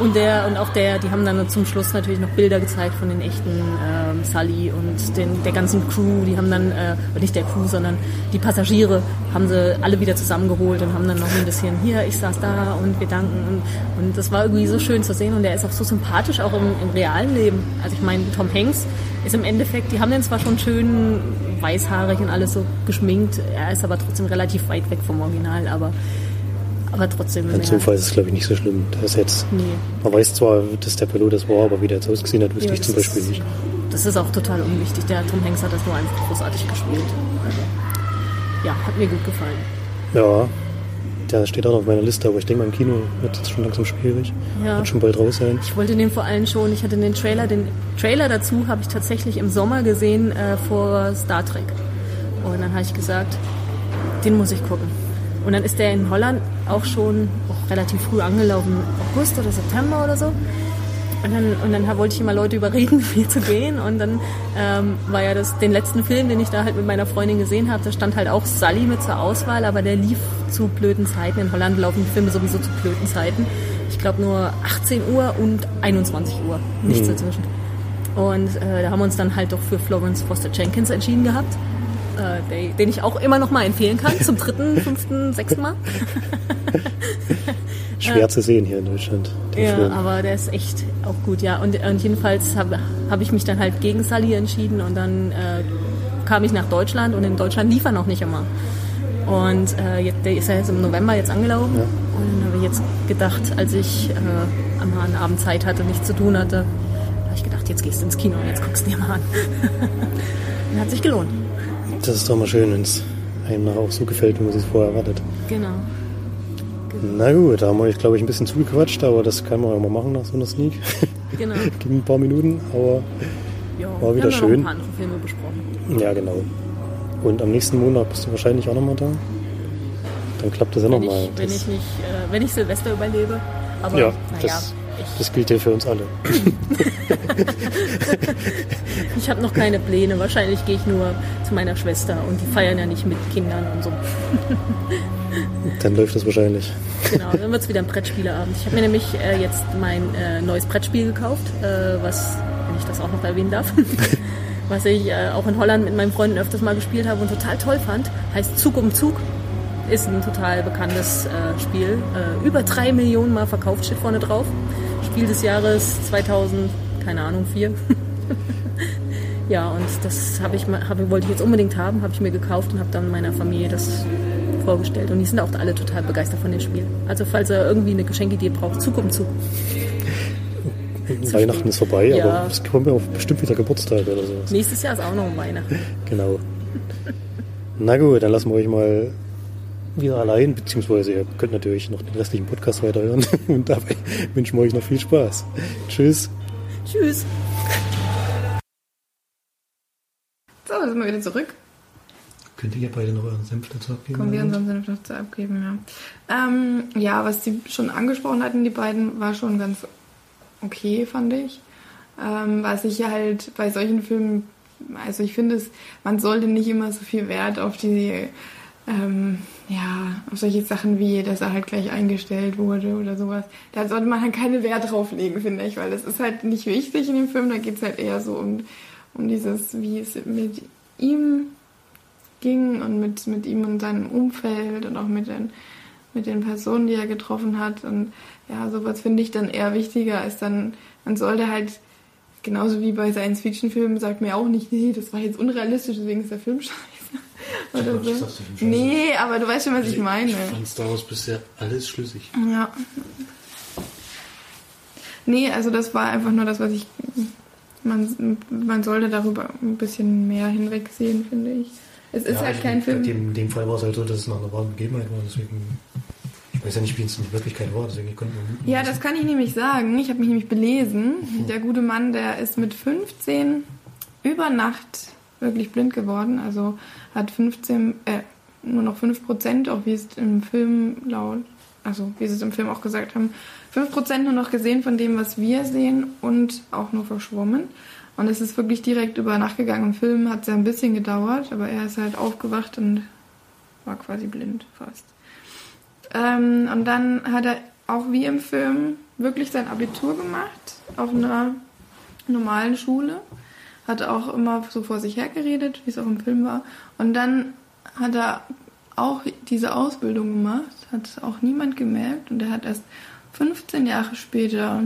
E: Und der und auch der, die haben dann zum Schluss natürlich noch Bilder gezeigt von den echten ähm, Sully und den, der ganzen Crew. Die haben dann, äh, nicht der Crew, sondern die Passagiere haben sie alle wieder zusammengeholt und haben dann noch ein bisschen, hier, ich saß da und wir danken. Und, und das war irgendwie so schön zu sehen und der ist auch so sympathisch, auch im, im realen Leben. Also ich meine, Tom Hanks ist im Endeffekt, die haben den zwar schon schön weißhaarig und alles so geschminkt, er ist aber trotzdem relativ weit weg vom Original, aber, aber trotzdem.
C: In
E: wenn
C: so einem
E: er-
C: Fall ist es, glaube ich, nicht so schlimm. Das jetzt,
E: Nee.
C: man weiß zwar, dass der Pilot das war, aber wie der jetzt ausgesehen hat, wüsste
E: Ja,
C: ich zum Beispiel
E: ist-
C: nicht.
E: Das ist auch total unwichtig. Der Tom Hanks hat das nur einfach großartig gespielt. Also, ja, hat mir gut gefallen.
C: Ja, der steht auch noch auf meiner Liste, aber ich denke mal im Kino wird es schon langsam schwierig.
E: Ja.
C: Wird schon bald raus sein.
E: Ich wollte den vor allem schon, ich hatte den Trailer, den Trailer dazu habe ich tatsächlich im Sommer gesehen äh, vor Star Trek. Und dann habe ich gesagt, den muss ich gucken. Und dann ist der in Holland auch schon auch relativ früh angelaufen, August oder September oder so. Und dann, und dann wollte ich immer Leute überreden, hier zu gehen. Und dann ähm, war ja das den letzten Film, den ich da halt mit meiner Freundin gesehen habe, da stand halt auch Sully mit zur Auswahl, aber der lief zu blöden Zeiten. In Holland laufen die Filme sowieso zu blöden Zeiten. Ich glaube nur 18 Uhr und 21 Uhr, nichts dazwischen. Und äh, da haben wir uns dann halt doch für Florence Foster Jenkins entschieden gehabt, äh, den ich auch immer noch mal empfehlen kann, zum dritten, fünften, sechsten Mal.
C: schwer zu sehen hier in Deutschland.
E: Ja,
C: Film.
E: aber der ist echt auch gut, ja. Und, und jedenfalls habe hab ich mich dann halt gegen Sully entschieden und dann äh, kam ich nach Deutschland und in Deutschland lief er noch nicht immer. Und äh, jetzt, der ist ja jetzt im November jetzt angelaufen.
C: Ja.
E: Und dann habe ich jetzt gedacht, als ich äh, am einen Abend Zeit hatte, nichts zu tun hatte, habe ich gedacht, jetzt gehst du ins Kino und jetzt guckst du dir mal an. und hat sich gelohnt.
C: Das ist doch mal schön, wenn es einem nachher auch so gefällt, wie man sich vorher erwartet.
E: Genau.
C: Na gut, da haben wir euch, glaube ich, ein bisschen zugequatscht, aber das kann man ja mal machen nach so einer Sneak.
E: Genau.
C: Gibt ein paar Minuten, aber
E: Ja,
C: War wieder
E: wir haben
C: schön.
E: ein paar andere Filme besprochen.
C: ja, genau. Und am nächsten Monat bist du wahrscheinlich auch nochmal da. Dann klappt das ja nochmal.
E: wenn ich nicht, äh, wenn ich Silvester überlebe. Aber
C: ja,
E: naja,
C: das, das gilt ja für uns alle.
E: ich habe noch keine Pläne. Wahrscheinlich gehe ich nur zu meiner Schwester und die feiern ja nicht mit Kindern und so.
C: Dann läuft das wahrscheinlich.
E: Genau, dann wird es wieder ein Brettspieleabend. Ich habe mir nämlich äh, jetzt mein äh, neues Brettspiel gekauft, äh, was, wenn ich das auch noch erwähnen darf, was ich äh, auch in Holland mit meinen Freunden öfters mal gespielt habe und total toll fand. Heißt Zug um Zug. Ist ein total bekanntes äh, Spiel. Äh, über drei Millionen Mal verkauft steht vorne drauf. Spiel des Jahres 2000, keine Ahnung, vier. ja, und das habe ich, hab, wollte ich jetzt unbedingt haben, habe ich mir gekauft und habe dann meiner Familie das vorgestellt. Und die sind auch alle total begeistert von dem Spiel. Also falls ihr irgendwie eine Geschenkidee braucht, Zug um Zug.
C: Weihnachten ist vorbei,
E: Ja.
C: aber es kommt ja auch bestimmt wieder Geburtstag oder sowas.
E: Nächstes Jahr ist auch noch ein Weihnachten.
C: Genau. Na gut, dann lassen wir euch mal wieder allein, beziehungsweise ihr könnt natürlich noch den restlichen Podcast weiterhören. Und dabei wünschen wir euch noch viel Spaß. Tschüss.
E: Tschüss.
B: Da sind wir wieder zurück.
C: Könnt ihr beide noch euren Senf dazu abgeben?
B: Kommen wir unseren Senf noch zu abgeben, ja. Ähm, ja, was die schon angesprochen hatten, die beiden, war schon ganz okay, fand ich. Ähm, was ich halt bei solchen Filmen, also ich finde es, man sollte nicht immer so viel Wert auf die, ähm, ja, auf solche Sachen wie, dass er halt gleich eingestellt wurde oder sowas. Da sollte man halt keinen Wert drauf legen, finde ich, weil das ist halt nicht wichtig in dem Film. Da geht es halt eher so um, um dieses, wie es mit ihm ging und mit, mit ihm und seinem Umfeld und auch mit den, mit den Personen, die er getroffen hat. Und ja, sowas finde ich dann eher wichtiger, als dann, man sollte halt, genauso wie bei Science-Fiction-Filmen, sagt mir auch nicht, nee, das war jetzt unrealistisch, deswegen ist der Film scheiße. Oder so. Nee, aber du weißt schon, was ich meine.
D: Ich fand Star Wars bisher alles schlüssig.
B: Ja. Nee, also das war einfach nur das, was ich. Man, man sollte darüber ein bisschen mehr hinwegsehen, finde ich. Es ist
C: Ja,
B: halt kein Film.
C: In dem, Fall war es halt so, dass es nach einer wahren Begebenheit war. Deswegen, ich weiß ja nicht, wie es in Wirklichkeit war. Deswegen konnte nur
B: Ja, das kann ich nämlich sagen. Ich habe mich nämlich belesen. Der gute Mann, der ist mit 15 über Nacht wirklich blind geworden. Also hat 15, äh, nur noch 5 Prozent, auch wie es im Film laut, also wie sie es im Film auch gesagt haben, 5 Prozent nur noch gesehen von dem, was wir sehen und auch nur verschwommen. Und es ist wirklich direkt über Nacht gegangen. Im Film hat es ja ein bisschen gedauert, aber er ist halt aufgewacht und war quasi blind fast. Ähm, und dann hat er auch wie im Film wirklich sein Abitur gemacht auf einer normalen Schule. Hat auch immer so vor sich hergeredet, wie es auch im Film war. Und dann hat er auch diese Ausbildung gemacht, hat auch niemand gemerkt. Und er hat erst 15 Jahre später,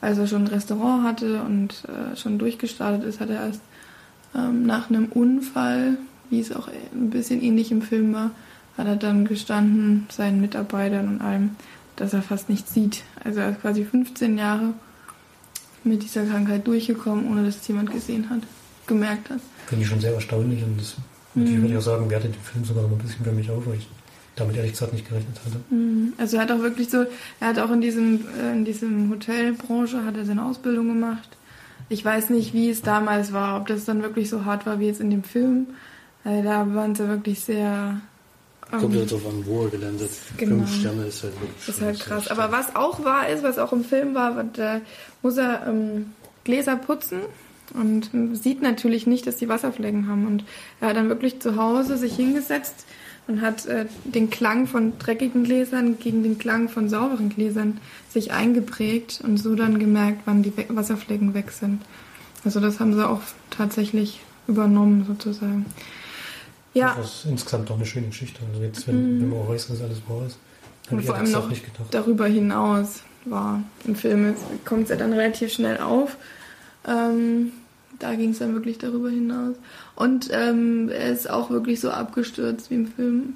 B: als er schon ein Restaurant hatte und äh, schon durchgestartet ist, hat er erst ähm, nach einem Unfall, wie es auch ein bisschen ähnlich im Film war, hat er dann gestanden, seinen Mitarbeitern und allem, dass er fast nichts sieht. Also er ist quasi 15 Jahre mit dieser Krankheit durchgekommen, ohne dass es jemand gesehen hat, gemerkt hat.
C: Finde ich schon sehr erstaunlich. Und das natürlich würde ich auch sagen, wertet den Film sogar noch ein bisschen für mich auf, weil ich damit ehrlich gesagt nicht gerechnet hatte.
B: Mhm. Also er hat auch wirklich so, er hat auch in diesem, äh, in diesem Hotelbranche hat er seine Ausbildung gemacht. Ich weiß nicht, wie es damals war, ob das dann wirklich so hart war wie jetzt in dem Film. Äh, da waren sie wirklich sehr. ähm,
D: Kommt halt drauf an, wo er gelandet.
B: Genau.
D: Fünf Sterne ist halt wirklich
B: Das ist halt krass. Aber was auch wahr ist, was auch im Film war, da muss er ähm, Gläser putzen und ähm, sieht natürlich nicht, dass die Wasserflecken haben. Und er hat dann wirklich zu Hause sich hingesetzt und hat äh, den Klang von dreckigen Gläsern gegen den Klang von sauberen Gläsern sich eingeprägt und so dann gemerkt, wann die We Wasserflecken weg sind. Also das haben sie auch tatsächlich übernommen sozusagen. Ja,
C: Das ist insgesamt doch eine schöne Geschichte. Also jetzt, wenn, wenn man auch weiß, dass alles wahr ist.
B: Und vor allem noch
C: nicht gedacht.
B: darüber hinaus war im Film. Kommt es ja dann relativ schnell auf. Ähm, da ging es dann wirklich darüber hinaus. Und ähm, er ist auch wirklich so abgestürzt wie im Film.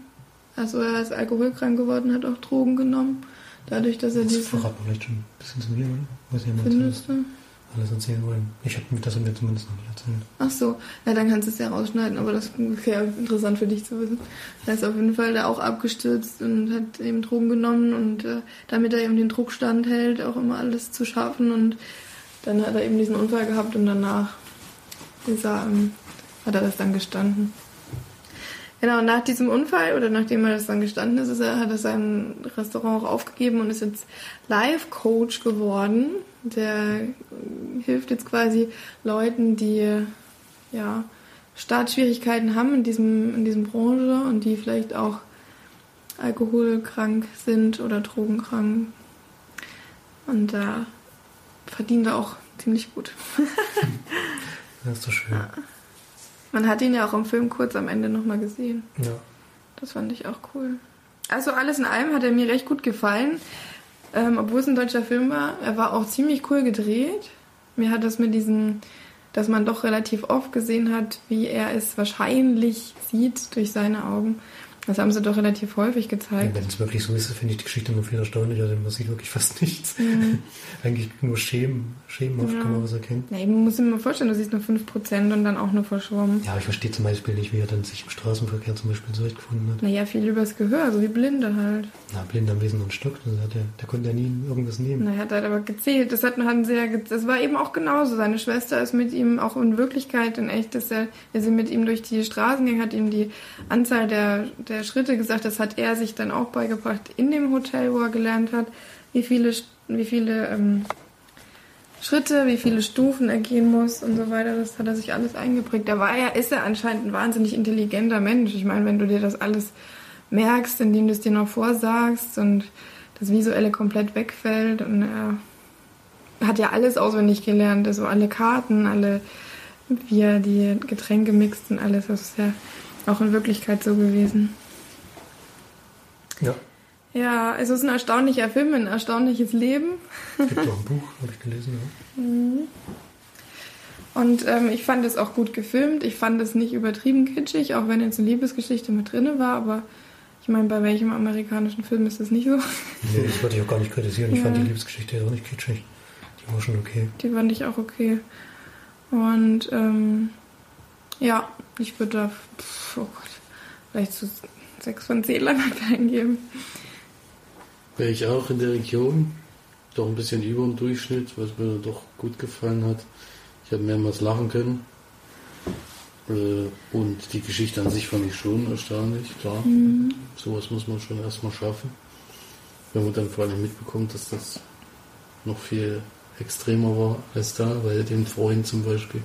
B: Also er ist alkoholkrank geworden, hat auch Drogen genommen. Dadurch, dass er
C: Das
B: diese...
C: verraten vielleicht schon ein bisschen zu mir, oder? Muss ich ja mal
B: Findest du?
C: alles erzählen wollen. Ich habe mir das mir zumindest noch nicht erzählt.
B: Ach so, ja, dann kannst du es ja rausschneiden, aber das wäre interessant für dich zu wissen. Er ist auf jeden Fall da auch abgestürzt und hat eben Drogen genommen und äh, damit er eben den Druck standhält, auch immer alles zu schaffen und dann hat er eben diesen Unfall gehabt und danach ist er, ähm, hat er das dann gestanden. Genau, nach diesem Unfall oder nachdem er das dann gestanden ist, ist er, hat er sein Restaurant auch aufgegeben und ist jetzt Life-Coach geworden. Der äh, hilft jetzt quasi Leuten, die ja, Startschwierigkeiten haben in diesem, in diesem Branche und die vielleicht auch alkoholkrank sind oder drogenkrank. Und da verdient er auch ziemlich gut.
C: Das ist doch schön.
B: Man hat ihn ja auch im Film kurz am Ende nochmal gesehen.
C: Ja.
B: Das fand ich auch cool. Also alles in allem hat er mir recht gut gefallen. Ähm, obwohl es ein deutscher Film war, er war auch ziemlich cool gedreht. Mir hat das mit diesem, dass man doch relativ oft gesehen hat, wie er es wahrscheinlich sieht durch seine Augen. Das haben sie doch relativ häufig gezeigt.
C: Wenn es wirklich so ist, finde ich die Geschichte immer viel erstaunlicher, denn man sieht wirklich fast nichts. Eigentlich nur Schemen, schemenhaft.
B: Ja.
C: kann man was erkennen.
B: Nee, man muss sich mal vorstellen, du siehst nur 5% und dann auch nur verschwommen.
C: Ja, ich verstehe zum Beispiel nicht, wie er dann sich im Straßenverkehr zum Beispiel zurechtgefunden hat.
B: Naja, viel übers Gehör, so wie Blinde halt.
C: Na, blind am Wesen und Stock, das hat er, der konnte ja nie irgendwas nehmen.
B: Na, er hat halt aber gezählt. Das hat, hatten sie ja, das war eben auch genauso. Seine Schwester ist mit ihm auch in Wirklichkeit in echt, dass er, er sie mit ihm durch die Straßen ging, hat ihm die Anzahl der, der Schritte gesagt. Das hat er sich dann auch beigebracht in dem Hotel, wo er gelernt hat, wie viele, wie viele ähm, Schritte, wie viele Stufen er gehen muss und so weiter. Das hat er sich alles eingeprägt. Da war er, ist er anscheinend ein wahnsinnig intelligenter Mensch. Ich meine, wenn du dir das alles merkst, indem du es dir noch vorsagst und das Visuelle komplett wegfällt und er hat ja alles auswendig gelernt, also alle Karten, alle, wie er die Getränke mixt und alles, das ist ja auch in Wirklichkeit so gewesen.
C: Ja,
B: Ja, also es ist ein erstaunlicher Film, ein erstaunliches Leben.
C: es gibt auch ein Buch, habe ich gelesen. Ja.
B: Und ähm, ich fand es auch gut gefilmt. Ich fand es nicht übertrieben kitschig, auch wenn jetzt eine Liebesgeschichte mit drin war. Aber ich meine, bei welchem amerikanischen Film ist das nicht so?
C: Nee, das wollte ich auch gar nicht kritisieren. Ich
B: Ja.
C: fand die Liebesgeschichte ja auch nicht kitschig. Die war schon okay.
B: Die fand ich auch okay. Und ähm, ja, ich würde da, pf, oh Gott, vielleicht so sechs von zehn Leinwandperlen geben.
D: Wäre ich auch in der Region, doch ein bisschen über dem Durchschnitt, was mir doch gut gefallen hat. Ich habe mehrmals lachen können. Äh, Und die Geschichte an sich fand ich schon erstaunlich, klar. Sowas muss man schon erstmal schaffen. Wenn man dann vor allem mitbekommt, dass das noch viel extremer war als da, weil den Freund zum Beispiel,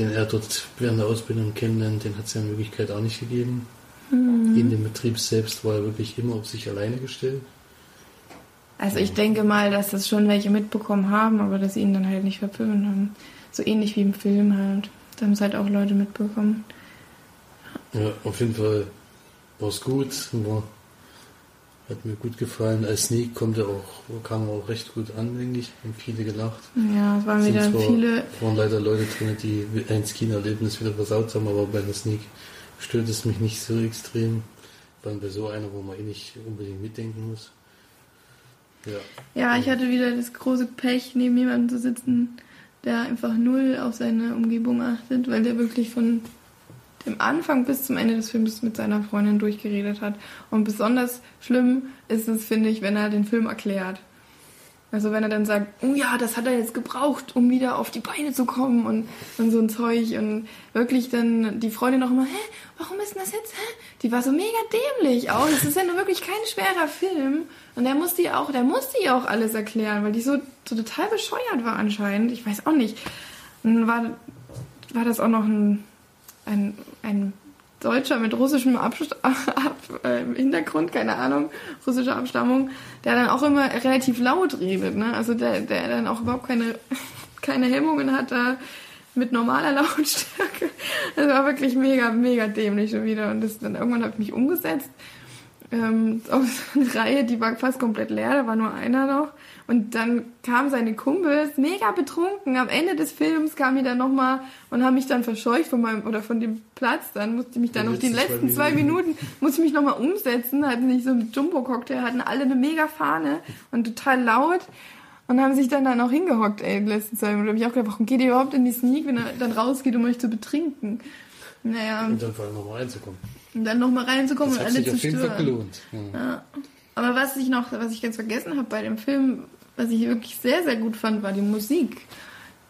D: den er dort während der Ausbildung kennenlernt, den hat es ja in Wirklichkeit auch nicht gegeben. In dem Betrieb selbst war er wirklich immer auf sich alleine gestellt.
B: Also ich denke mal, dass das schon welche mitbekommen haben, aber dass sie ihn dann halt nicht verfilmt haben. So ähnlich wie im Film halt. Da haben es halt auch Leute mitbekommen.
D: Ja, auf jeden Fall war es gut. War, hat mir gut gefallen. Als Sneak kommt er auch, kam er auch recht gut an, denke ich. Haben viele gelacht.
B: Ja, es waren
D: Sind
B: wieder
D: zwar-
B: viele.
D: waren leider Leute drin, die ein Kinoerlebnis wieder versaut haben, aber bei der Sneak stört es mich nicht so extrem. Vor allem bei so einer, wo man eh nicht unbedingt mitdenken muss. Ja,
B: ich hatte wieder das große Pech, neben jemandem zu sitzen, der einfach null auf seine Umgebung achtet, weil der wirklich von dem Anfang bis zum Ende des Films mit seiner Freundin durchgeredet hat. Und besonders schlimm ist es, finde ich, wenn er den Film erklärt. Also wenn er dann sagt, oh ja, das hat er jetzt gebraucht, um wieder auf die Beine zu kommen und, und so ein Zeug und wirklich dann die Freundin noch immer, hä, warum ist denn das jetzt, hä? Die war so mega dämlich auch. Das ist ja nur wirklich kein schwerer Film. Und der musste ihr auch, der musste ihr auch alles erklären, weil die so, so total bescheuert war anscheinend. Ich weiß auch nicht. Und dann war, war das auch noch ein, ein, ein Deutscher mit russischem Abst Ab äh, Hintergrund, keine Ahnung, russischer Abstammung, der dann auch immer relativ laut redet, ne? Also der, der dann auch überhaupt keine, keine Hemmungen hat da mit normaler Lautstärke. Das war wirklich mega, mega dämlich schon wieder. Und das dann irgendwann habe ich mich umgesetzt ähm, auf so eine Reihe, die war fast komplett leer, da war nur einer noch. Und dann kamen seine Kumpels, mega betrunken. Am Ende des Films kamen die dann nochmal und haben mich dann verscheucht von meinem, oder von dem Platz. Dann musste ich mich dann
D: Die
B: noch die
D: letzten zwei
B: zwei Minuten, musste ich mich nochmal umsetzen, hatten nicht so einen Jumbo-Cocktail, hatten alle eine mega Fahne und total laut. Und haben sich dann da noch hingehockt, ey, die letzten zwei Minuten. Da hab ich auch gedacht, warum geht ihr überhaupt in die Sneak, wenn er dann rausgeht, um euch zu betrinken? Naja,
D: Und dann vor allem nochmal reinzukommen.
B: Und dann nochmal reinzukommen
D: Das
B: und
D: hat
B: alle
D: sich
B: zu
D: auf jeden Fall
B: stören.
D: gelohnt. Ja.
B: Aber was ich noch, was ich ganz vergessen habe bei dem Film, was ich wirklich sehr, sehr gut fand, war die Musik.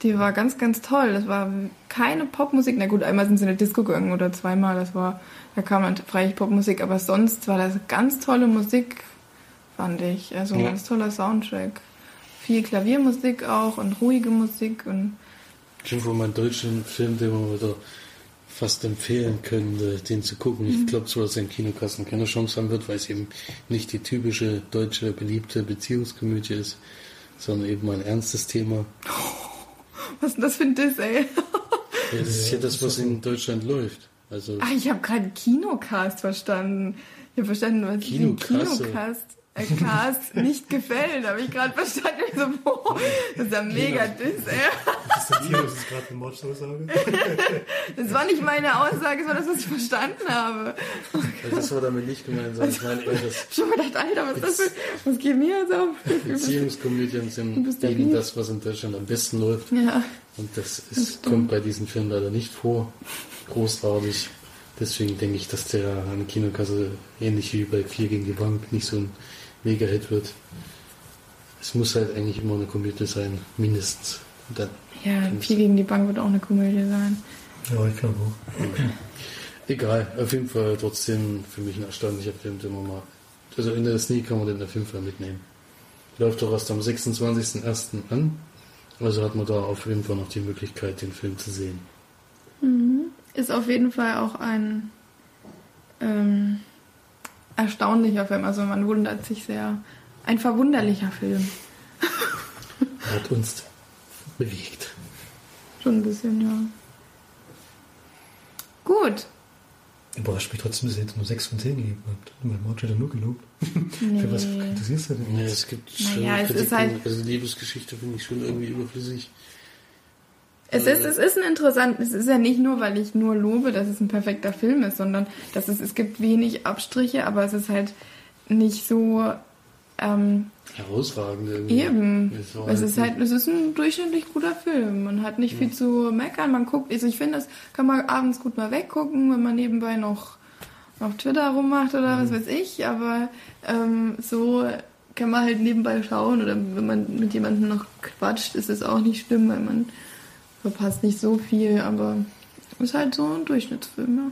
B: Die war ganz, ganz toll. Das war keine Popmusik. Na gut, einmal sind sie in eine Disco gegangen oder zweimal. Das war, da kam dann freilich Popmusik. Aber sonst war das ganz tolle Musik, fand ich. Also ein
D: Ja.
B: ganz toller Soundtrack. Viel Klaviermusik auch und ruhige Musik und
D: Schon von meinem deutschen Film, den man wieder fast empfehlen könnte, den zu gucken.
B: Mhm.
D: Ich glaube zwar, dass er in Kinokassen keine Chance haben wird, weil es eben nicht die typische deutsche beliebte Beziehungskomödie ist, sondern eben ein ernstes Thema.
B: was ist denn das für ein Diss, ey?
D: Ja, das ist ja das, was in Deutschland läuft. Also
B: Ach, ich habe gerade Kinocast verstanden. Ich habe verstanden, was. Kinocast äh, Cast nicht gefällt. Habe ich gerade verstanden. Ich so, boah, das ist ja mega Diss, ey.
C: Distanzieren ist gerade eine Mordsaussage.
B: Das war nicht meine Aussage, das war das, was ich verstanden habe.
D: das war damit nicht gemeint, sondern ich meine eher, dass
B: Ich habe mir gedacht, Alter, was ist das für, was geht mir jetzt auf?
D: Beziehungskomödien sind eben das, was in Deutschland am besten läuft.
B: Ja,
D: Und das ist, kommt bei diesen Filmen leider nicht vor. Großartig. Deswegen denke ich, dass der an der Kinokasse ähnlich wie bei Vier gegen die Bank nicht so ein Mega-Hit wird. Es muss halt eigentlich immer eine Komödie sein, mindestens. Und dann,
B: ja, Vier gegen die Bank wird auch eine Komödie sein.
C: Ja, ich glaube auch.
D: egal, auf jeden Fall trotzdem für mich ein erstaunlicher Film, den man mal. Also in der Sneak kann man den auf jeden Fall mitnehmen. Läuft doch erst am 26.01. an. Also hat man da auf jeden Fall noch die Möglichkeit, den Film zu sehen.
B: Ist auf jeden Fall auch ein ähm, erstaunlicher Film. Also man wundert sich sehr. Ein verwunderlicher Film.
D: Hat uns bewegt.
B: Schon ein bisschen, ja. Gut.
C: Überrascht mich trotzdem, dass ihr jetzt nur 6 von 10 gegeben habt. Mein Marge hat er nur gelobt.
B: Nee.
C: Für was kritisierst du denn
D: Ja,
C: jetzt?
D: es gibt
B: Naja, es ist halt-
D: also die Liebesgeschichte finde ich schon irgendwie überflüssig.
B: Es ist, es ist ein interessant, es ist ja nicht nur, weil ich nur lobe, dass es ein perfekter Film ist, sondern dass es, es gibt wenig Abstriche, aber es ist halt nicht so ähm,
D: Herausragend irgendwie.
B: eben.
D: Es
B: Es ist halt, es ist ein durchschnittlich guter Film. Man hat nicht viel zu meckern. Man guckt, also ich finde, das kann man abends gut mal weggucken, wenn man nebenbei noch auf Twitter rummacht oder was weiß ich. Aber ähm, so kann man halt nebenbei schauen oder wenn man mit jemandem noch quatscht, ist es auch nicht schlimm, weil man verpasst nicht so viel. Aber es ist halt so ein Durchschnittsfilm. Ja.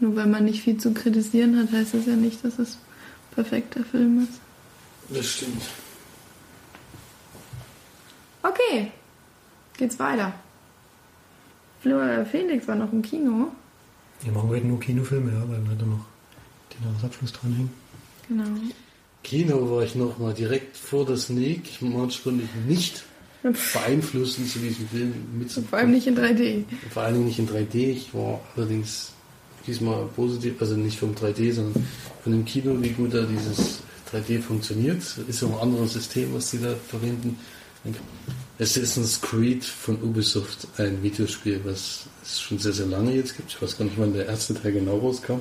B: Nur weil man nicht viel zu kritisieren hat, heißt das ja nicht, dass es ein perfekter Film ist.
D: Das stimmt.
B: Okay, geht's weiter. Flora Felix war noch im Kino.
C: Wir machen heute nur Kinofilme, ja, weil wir da noch den Jahresabschluss dranhängen.
B: Genau.
D: Kino war ich nochmal direkt vor der Sneak. Ich konnte ich nicht beeinflussen, zu diesem Film mitzukommen.
B: Vor allem nicht in 3D.
D: Vor Dingen nicht in 3D. Ich war allerdings diesmal positiv, also nicht vom 3D, sondern von dem Kino, wie gut da dieses 3D funktioniert. Ist ja ein anderes System, was die da verwenden. Assassin's Creed von Ubisoft, ein Videospiel, was es schon sehr, sehr lange jetzt gibt. Ich weiß gar nicht, wann der erste Teil genau rauskam.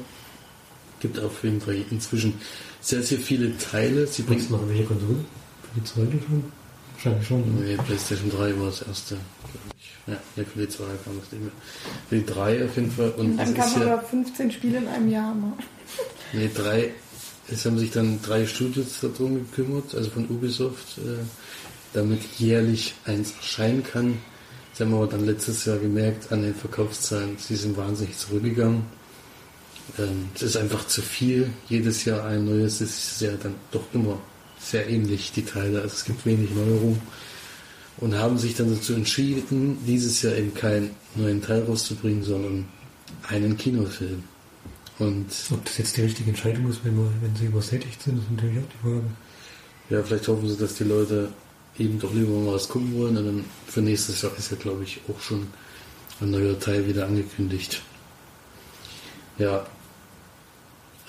D: Gibt auf jeden Fall inzwischen sehr, sehr viele Teile. Sie
C: Bringst
D: bringt
C: noch welche Konsole? Für die zweite schon? Wahrscheinlich schon. Ne?
D: Nee, PlayStation 3 war das erste, glaube ich. Ja, nee, für die 2 kam das nicht mehr. Für die 3 auf jeden Fall. Und
B: Dann
D: es
B: kann man
D: ja,
B: aber 15 Spiele in einem Jahr machen.
D: nee, drei, es haben sich dann drei Studios darum gekümmert, also von Ubisoft, äh, damit jährlich eins erscheinen kann. Das haben wir aber dann letztes Jahr gemerkt an den Verkaufszahlen, sie sind wahnsinnig zurückgegangen. Ähm, es ist einfach zu viel, jedes Jahr ein neues, es ist ja dann doch immer sehr ähnlich, die Teile, also es gibt wenig Neuerung. Und haben sich dann dazu entschieden, dieses Jahr eben keinen neuen Teil rauszubringen, sondern einen Kinofilm. Und
C: Ob das jetzt die richtige Entscheidung ist, wenn, wir, wenn sie übersättigt sind, ist natürlich auch die Frage.
D: ja, vielleicht hoffen sie, dass die Leute eben doch lieber mal was gucken wollen. Und dann für nächstes Jahr ist ja, glaube ich, auch schon ein neuer Teil wieder angekündigt. Ja.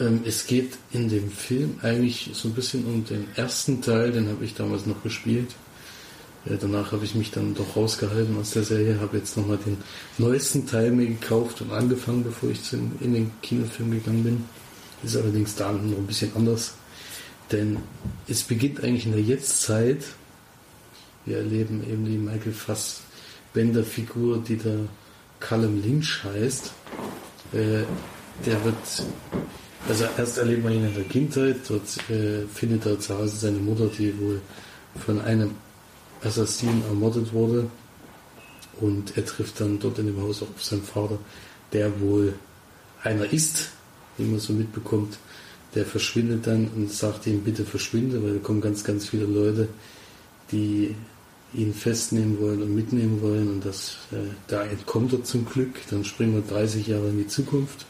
D: Ähm, es geht in dem Film eigentlich so ein bisschen um den ersten Teil, den habe ich damals noch gespielt. Ja, danach habe ich mich dann doch rausgehalten aus der Serie, habe jetzt nochmal den neuesten Teil mir gekauft und angefangen, bevor ich in den Kinofilm gegangen bin. Ist allerdings da noch ein bisschen anders. Denn es beginnt eigentlich in der Jetztzeit. Wir erleben eben die Michael Fassbender-Figur, die da Callum Lynch heißt. Äh, der wird, also erst erlebt man ihn in der Kindheit, dort äh, findet er zu Hause seine Mutter, die wohl von einem Assassin ermordet wurde. Und er trifft dann dort in dem Haus auch auf seinen Vater, der wohl einer ist, wie man so mitbekommt. Der verschwindet dann und sagt ihm, bitte verschwinde, weil da kommen ganz, ganz viele Leute, die ihn festnehmen wollen und mitnehmen wollen. Und das, äh, da entkommt er zum Glück. Dann springen wir 30 Jahre in die Zukunft.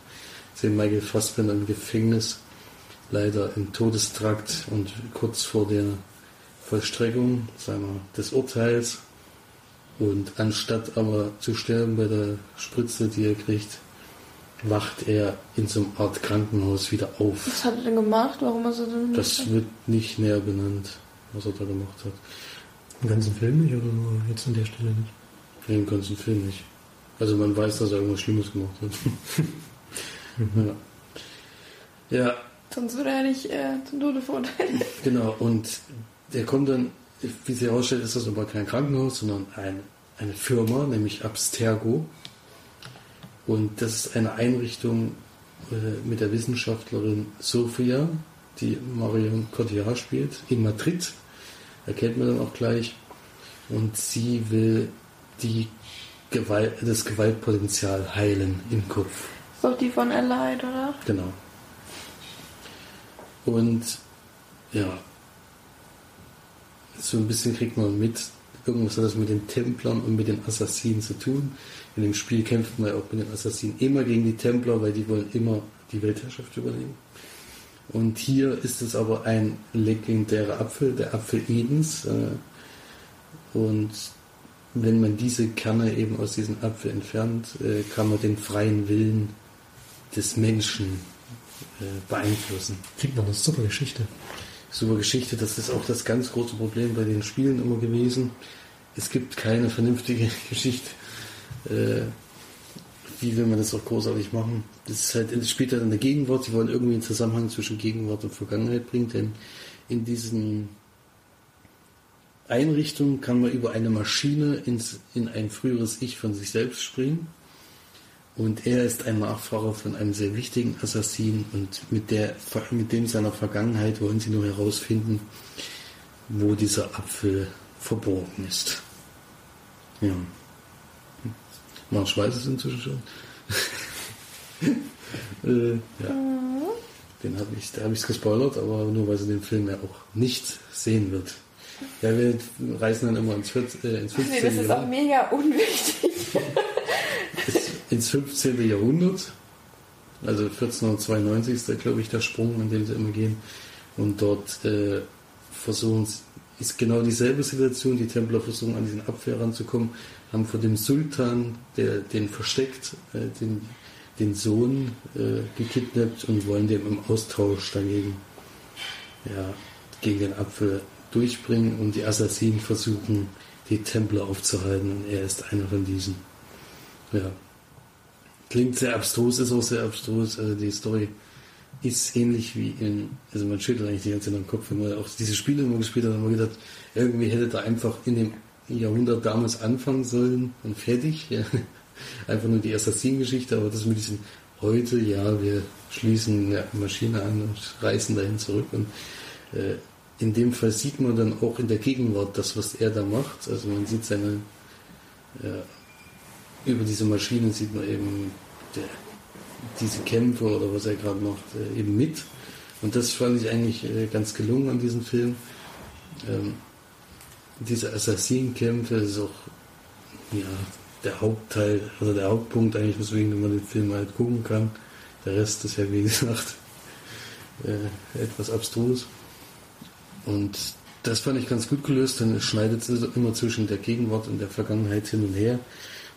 D: Sehen Michael Fassbender im Gefängnis, leider im Todestrakt und kurz vor der Vollstreckung seiner, des Urteils. Und anstatt aber zu sterben bei der Spritze, die er kriegt, wacht er in so einer Art Krankenhaus wieder auf.
B: Was hat er denn gemacht? Warum ist er denn
D: Das wird nicht näher benannt, was er da gemacht hat.
C: Im ganzen Film nicht oder nur jetzt an der Stelle nicht?
D: Nee, Im ganzen Film nicht. Also man weiß, dass er irgendwas Schlimmes gemacht hat. ja. ja,
B: Sonst würde er nicht äh, zum Tode verurteilt.
D: genau. Und der kommt dann, wie sich herausstellt, ist das aber kein Krankenhaus, sondern ein, eine Firma, nämlich Abstergo. Und das ist eine Einrichtung äh, mit der Wissenschaftlerin Sophia, die Marion Cotillard spielt, in Madrid. Erkennt man dann auch gleich. Und sie will die Gewalt, das Gewaltpotenzial heilen im Kopf.
B: Ist doch die von Allied, oder?
D: Genau. Und ja, so ein bisschen kriegt man mit, irgendwas hat das mit den Templern und mit den Assassinen zu tun. In dem Spiel kämpft man ja auch mit den Assassinen immer gegen die Templer, weil die wollen immer die Weltherrschaft übernehmen. Und hier ist es aber ein legendärer Apfel, der Apfel Edens. Äh, Und wenn man diese Kerne eben aus diesem Apfel entfernt, äh, kann man den freien Willen des Menschen äh, beeinflussen.
C: Klingt noch eine super Geschichte.
D: Super Geschichte, das ist auch das ganz große Problem bei den Spielen immer gewesen. Es gibt keine vernünftige Geschichte. Äh, wie will man das auch großartig machen? Das ist halt, spielt halt in der Gegenwart. Sie wollen irgendwie einen Zusammenhang zwischen Gegenwart und Vergangenheit bringen, denn in diesen Einrichtungen kann man über eine Maschine ins, in ein früheres Ich von sich selbst springen. Und er ist ein Nachfahre von einem sehr wichtigen Assassin und mit, der, mit dem seiner Vergangenheit wollen sie nur herausfinden, wo dieser Apfel verborgen ist. Ja. Marsch weiß es inzwischen schon. äh, ja. Den habe ich, da habe ich es gespoilert, aber nur weil sie den Film ja auch nicht sehen wird. Ja, wir reisen dann immer ins, 14, äh, ins 15.
B: Nee, das ist auch mega unwichtig.
D: ins 15. Jahrhundert. Also 1492 ist da, glaube ich, der Sprung, an dem sie immer gehen. Und dort äh, versuchen ist genau dieselbe Situation. Die Templer versuchen an diesen Apfel ranzukommen, haben vor dem Sultan, der den versteckt, äh, den, den Sohn äh, gekidnappt und wollen dem im Austausch dagegen ja, gegen den Apfel durchbringen und die Assassinen versuchen, die Templer aufzuhalten und er ist einer von diesen. Ja. Klingt sehr abstrus, ist auch sehr abstrus. Also die Story ist ähnlich wie in, also man schüttelt eigentlich die ganze Zeit am Kopf, wenn man auch diese Spiele immer gespielt hat, hat man gedacht, irgendwie hätte da einfach in dem Jahrhundert damals anfangen sollen und fertig. Ja. Einfach nur die Assassin-Geschichte, aber das mit diesem heute, ja, wir schließen eine Maschine an und reisen dahin zurück und äh, in dem Fall sieht man dann auch in der Gegenwart das, was er da macht. Also man sieht seine, ja, über diese Maschine sieht man eben der, diese Kämpfe oder was er gerade macht, äh, eben mit. Und das fand ich eigentlich äh, ganz gelungen an diesem Film. Ähm, diese Assassinenkämpfe ist auch ja, der Hauptteil, also der Hauptpunkt eigentlich, weswegen man den Film halt gucken kann. Der Rest ist ja wie gesagt äh, etwas abstrus. Und das fand ich ganz gut gelöst, denn es schneidet immer zwischen der Gegenwart und der Vergangenheit hin und her.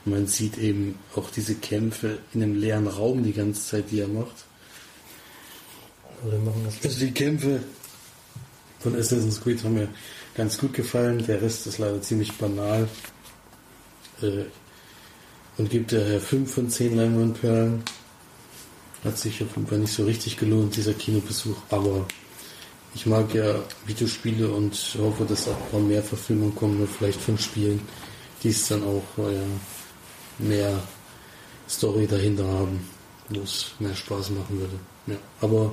D: Man sieht eben auch diese Kämpfe in einem leeren Raum die ganze Zeit, die er macht. Also die Kämpfe von Assassin's Creed haben mir ganz gut gefallen. Der Rest ist leider ziemlich banal. Äh, und gibt daher 5 von 10 Leinwandperlen. Hat sich auf jeden Fall nicht so richtig gelohnt, dieser Kinobesuch. Aber ich mag ja Videospiele und hoffe, dass auch mal mehr Verfilmungen kommen, vielleicht von Spielen, die es dann auch äh, mehr Story dahinter haben, wo es mehr Spaß machen würde. Ja, aber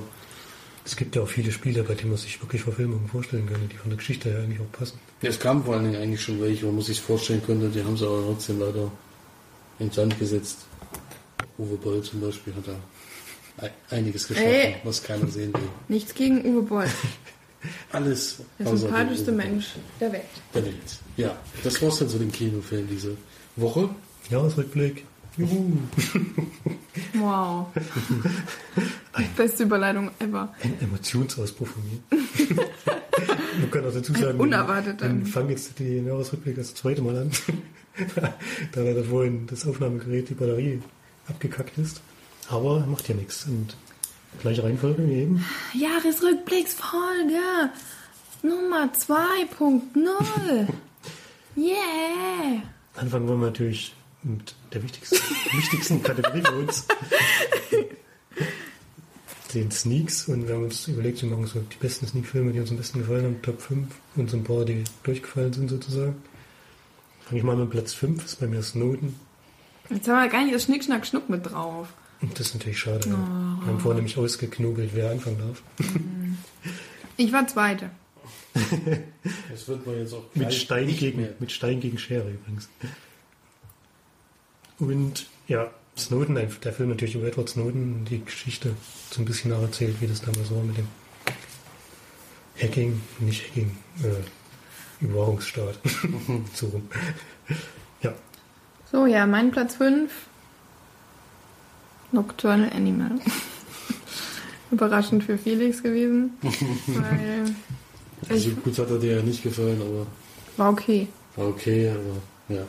C: Es gibt ja auch viele Spiele, bei denen man sich wirklich Verfilmungen vorstellen könnte, die von der Geschichte her eigentlich auch passen.
D: ja, es kamen vor allen Dingen eigentlich schon welche, wo man sich vorstellen könnte, die haben sie aber trotzdem leider in Sand gesetzt. Uwe Boll zum Beispiel hat da ei- einiges geschaffen,
B: Ey.
D: was keiner sehen will.
B: Nichts gegen Uwe Boll.
D: Alles.
B: Der sympathischste Mensch der Welt.
D: Der Welt. Ja, das war's dann zu den Kinofilmen diese Woche.
C: Jahresrückblick. Juhu.
B: Wow. Beste Überleitung ever.
C: Ein Emotionsausbruch von mir. Man kann auch dazu sagen,
B: unerwarteter.
C: wir fangen jetzt den Jahresrückblick das zweite Mal an. da leider vorhin das Aufnahmegerät, die Batterie abgekackt ist. Aber macht ja nichts. Und gleiche Reihenfolge wie eben.
B: Jahresrückblicksfolge Nummer 2.0. Yeah.
C: Anfangen wollen wir natürlich mit der wichtigsten, wichtigsten Kategorie für uns. Den Sneaks. Und wir haben uns überlegt, wir machen so die besten Sneak-Filme, die uns am besten gefallen haben, Top 5 und so ein paar, die durchgefallen sind sozusagen. Fange ich mal mit Platz 5, ist bei mir Snowden.
B: Jetzt haben wir gar nicht das Schnick, Schnack, Schnuck mit drauf.
C: Und das ist natürlich schade. ja. Wir haben vorhin nämlich ausgeknobelt, wer anfangen darf.
B: Ich war Zweite.
D: Das wird man jetzt auch
C: Mit Stein, gegen,
D: mehr.
C: mit Stein gegen Schere übrigens. Und ja, Snowden, der Film natürlich über Edward Snowden, die Geschichte so ein bisschen nacherzählt, wie das damals war mit dem Hacking, nicht Hacking, äh, Überwachungsstaat. so rum. Ja,
B: So, ja, mein Platz 5. Nocturnal Animal. Überraschend für Felix gewesen. weil
D: Also gut hat er dir ja nicht gefallen, aber
B: war okay.
D: war okay, aber ja.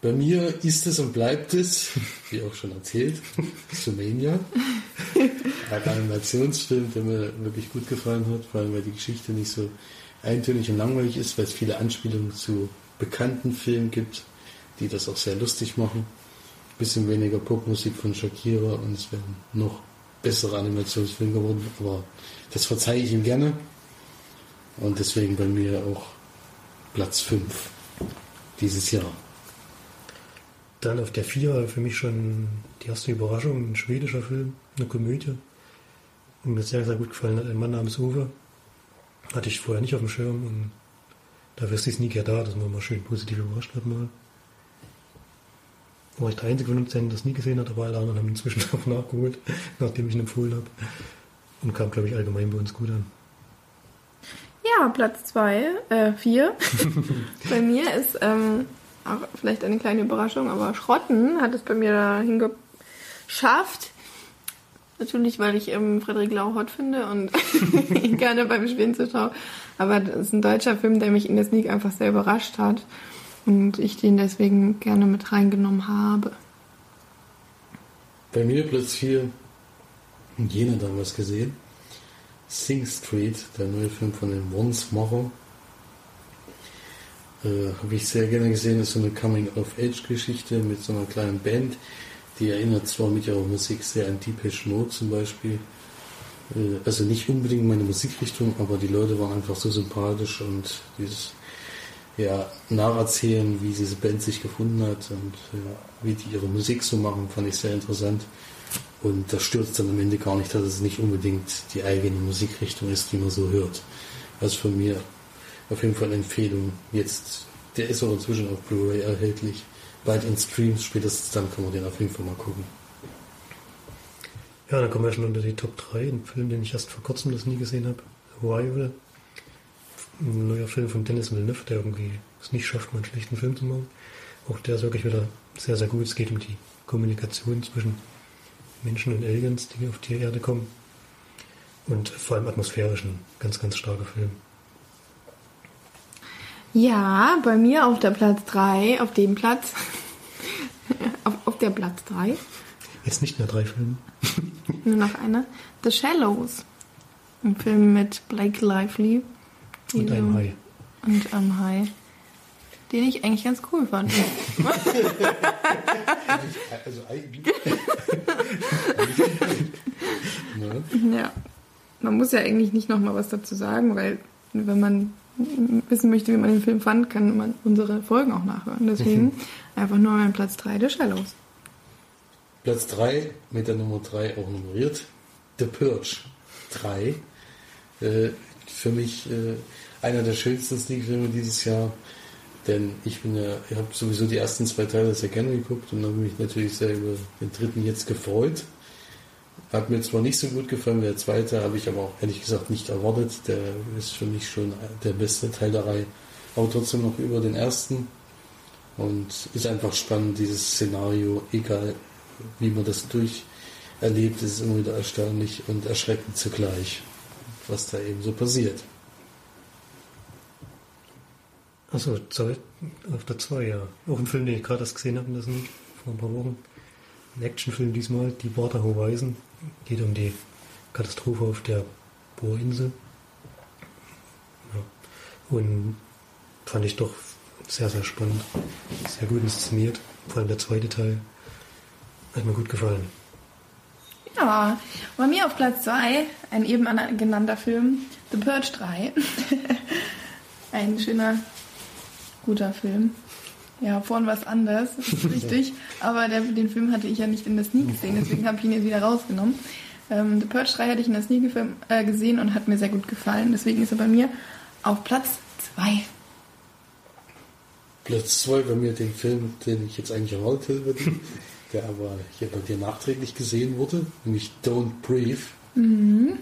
D: Bei mir ist es und bleibt es, wie auch schon erzählt, Sumania. Ein Animationsfilm, der mir wirklich gut gefallen hat, vor allem weil die Geschichte nicht so eintönig und langweilig ist, weil es viele Anspielungen zu bekannten Filmen gibt, die das auch sehr lustig machen. Bisschen weniger Popmusik von Shakira und es wäre noch bessere Animationsfilm geworden, aber das verzeihe ich ihm gerne. Und deswegen bei mir auch Platz 5 dieses Jahr.
C: Dann auf der 4 für mich schon die erste Überraschung, ein schwedischer Film, eine Komödie. Und mir sehr, sehr gut gefallen hat, ein Mann namens Uwe. Hatte ich vorher nicht auf dem Schirm und dafür ist die Sneak ja da, dass man mal schön positiv überrascht wird mal. War ich der Einzige von uns, der das nie gesehen hat, aber alle anderen haben inzwischen auch nachgeholt, nachdem ich ihn empfohlen habe. Und kam, glaube ich, allgemein bei uns gut an.
B: Ja, Platz 2, äh, 4. bei mir ist ähm, auch vielleicht eine kleine Überraschung, aber Schrotten hat es bei mir dahin geschafft. Natürlich, weil ich ähm, Frederik Lau hot finde und ihn gerne beim Spielen zuschaue. Aber das ist ein deutscher Film, der mich in der Sneak einfach sehr überrascht hat. Und ich den deswegen gerne mit reingenommen habe.
D: Bei mir Platz 4, jene damals gesehen, Sing Street, der neue Film von den Once Macher. Äh, Habe ich sehr gerne gesehen, ist so eine Coming-of-Age-Geschichte mit so einer kleinen Band, die erinnert zwar mit ihrer Musik sehr an Depeche Mode zum Beispiel, äh, also nicht unbedingt meine Musikrichtung, aber die Leute waren einfach so sympathisch und dieses ja, nacherzählen, wie diese Band sich gefunden hat und ja, wie die ihre Musik so machen, fand ich sehr interessant. Und das stört dann am Ende gar nicht, dass es nicht unbedingt die eigene Musikrichtung ist, die man so hört. Also von mir auf jeden Fall eine Empfehlung. Jetzt, der ist auch inzwischen auf Blu-ray erhältlich. Bald in Streams, spätestens dann kann man den auf jeden Fall mal gucken.
C: Ja, dann kommen wir schon unter die Top 3. Ein Film, den ich erst vor kurzem das nie gesehen habe. Arrival. Ein neuer Film von Dennis Villeneuve, der irgendwie es nicht schafft, mal einen schlechten Film zu machen. Auch der ist wirklich wieder sehr, sehr gut. Es geht um die Kommunikation zwischen Menschen und Aliens, die auf die Erde kommen. Und vor allem atmosphärisch ein ganz, ganz starker Film.
B: Ja, bei mir auf der Platz 3, auf dem Platz. auf, auf der Platz 3.
C: Jetzt nicht mehr drei Filme.
B: Nur noch eine. The Shallows. Ein Film mit Blake Lively.
C: Und einem Hai.
B: Und einem Hai. Den ich eigentlich ganz cool fand.
D: Also eigentlich.
B: ja. Man muss ja eigentlich nicht nochmal was dazu sagen, weil wenn man wissen möchte, wie man den Film fand, kann man unsere Folgen auch nachhören. Deswegen einfach nur mein Platz 3 The Shallows.
D: Platz 3 mit der Nummer 3 auch nummeriert. The Purge 3. Äh, für mich äh, einer der schönsten Sneak-Filme dieses Jahr. Denn ich bin ja, ich habe sowieso die ersten zwei Teile sehr gerne geguckt und habe mich natürlich sehr über den dritten jetzt gefreut. Hat mir zwar nicht so gut gefallen der zweite, habe ich aber auch ehrlich gesagt nicht erwartet. Der ist für mich schon der beste Teil der Reihe. Aber trotzdem noch über den ersten. Und ist einfach spannend, dieses Szenario, egal wie man das durcherlebt, ist immer wieder erstaunlich und erschreckend zugleich, was da eben so passiert.
C: Achso, auf der 2, ja. Auch ein Film, den ich gerade erst gesehen habe Sneak vor ein paar Wochen. Ein Actionfilm diesmal, Die Border Horizon. Geht um die Katastrophe auf der Bohrinsel. Ja. Und fand ich doch sehr, sehr spannend. Sehr gut inszeniert. Vor allem der zweite Teil hat mir gut gefallen.
B: Ja, bei mir auf Platz 2 ein eben genannter Film, The Purge 3. ein schöner, guter Film. Ja, vorhin was anderes, das ist richtig. Aber der, den Film hatte ich ja nicht in der Sneak gesehen, deswegen habe ich ihn jetzt wieder rausgenommen. Ähm, The Purge 3 hatte ich in der Sneak äh, gesehen und hat mir sehr gut gefallen. Deswegen ist er bei mir auf Platz 2.
D: Platz 2 bei mir den Film, den ich jetzt eigentlich hätte, der aber hier bei dir nachträglich gesehen wurde, nämlich Don't Breathe.
B: Mhm.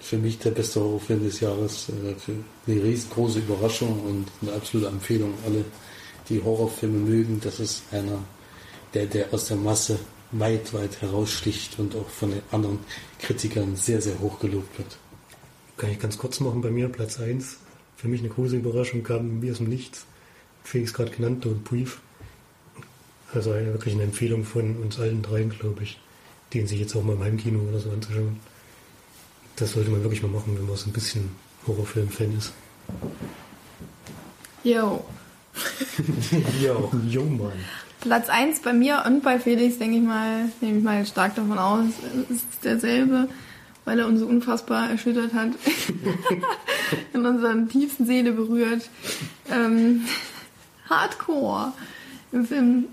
D: Für mich der beste Horrorfilm des Jahres. Äh, für eine riesengroße Überraschung und eine absolute Empfehlung. Alle, die Horrorfilme mögen, das ist einer, der, der aus der Masse weit, weit heraussticht und auch von den anderen Kritikern sehr, sehr hoch gelobt wird.
C: Kann ich ganz kurz machen bei mir, Platz 1. Für mich eine große Überraschung kam mir aus dem Nichts. Felix gerade genannt, Don't Breathe. Also eine, wirklich eine Empfehlung von uns allen dreien, glaube ich, den sich jetzt auch mal im Heimkino oder so anzuschauen. Das sollte man wirklich mal machen, wenn man so ein bisschen Horrorfilm-Fan ist.
B: Yo.
C: Yo. Yo, Mann.
B: Platz 1 bei mir und bei Felix, denke ich mal, nehme ich mal stark davon aus, ist derselbe, weil er uns so unfassbar erschüttert hat, in unserer tiefsten Seele berührt. Ähm, Hardcore. Im Film,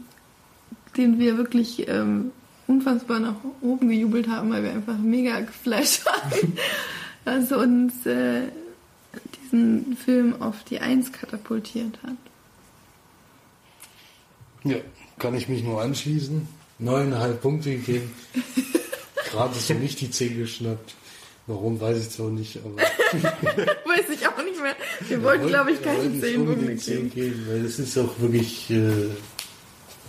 B: den wir wirklich ähm, unfassbar nach oben gejubelt haben, weil wir einfach mega geflasht waren. Also uns äh, diesen Film auf die Eins katapultiert hat.
D: Ja, kann ich mich nur anschließen. Neuneinhalb Punkte gegeben. Gerade so nicht die 10 geschnappt. Warum, weiß ich zwar nicht, aber...
B: weiß ich auch nicht mehr. Wir wollten, glaube ich, keine 10 Punkte
D: 10 geben. Weil es ist auch wirklich... Äh,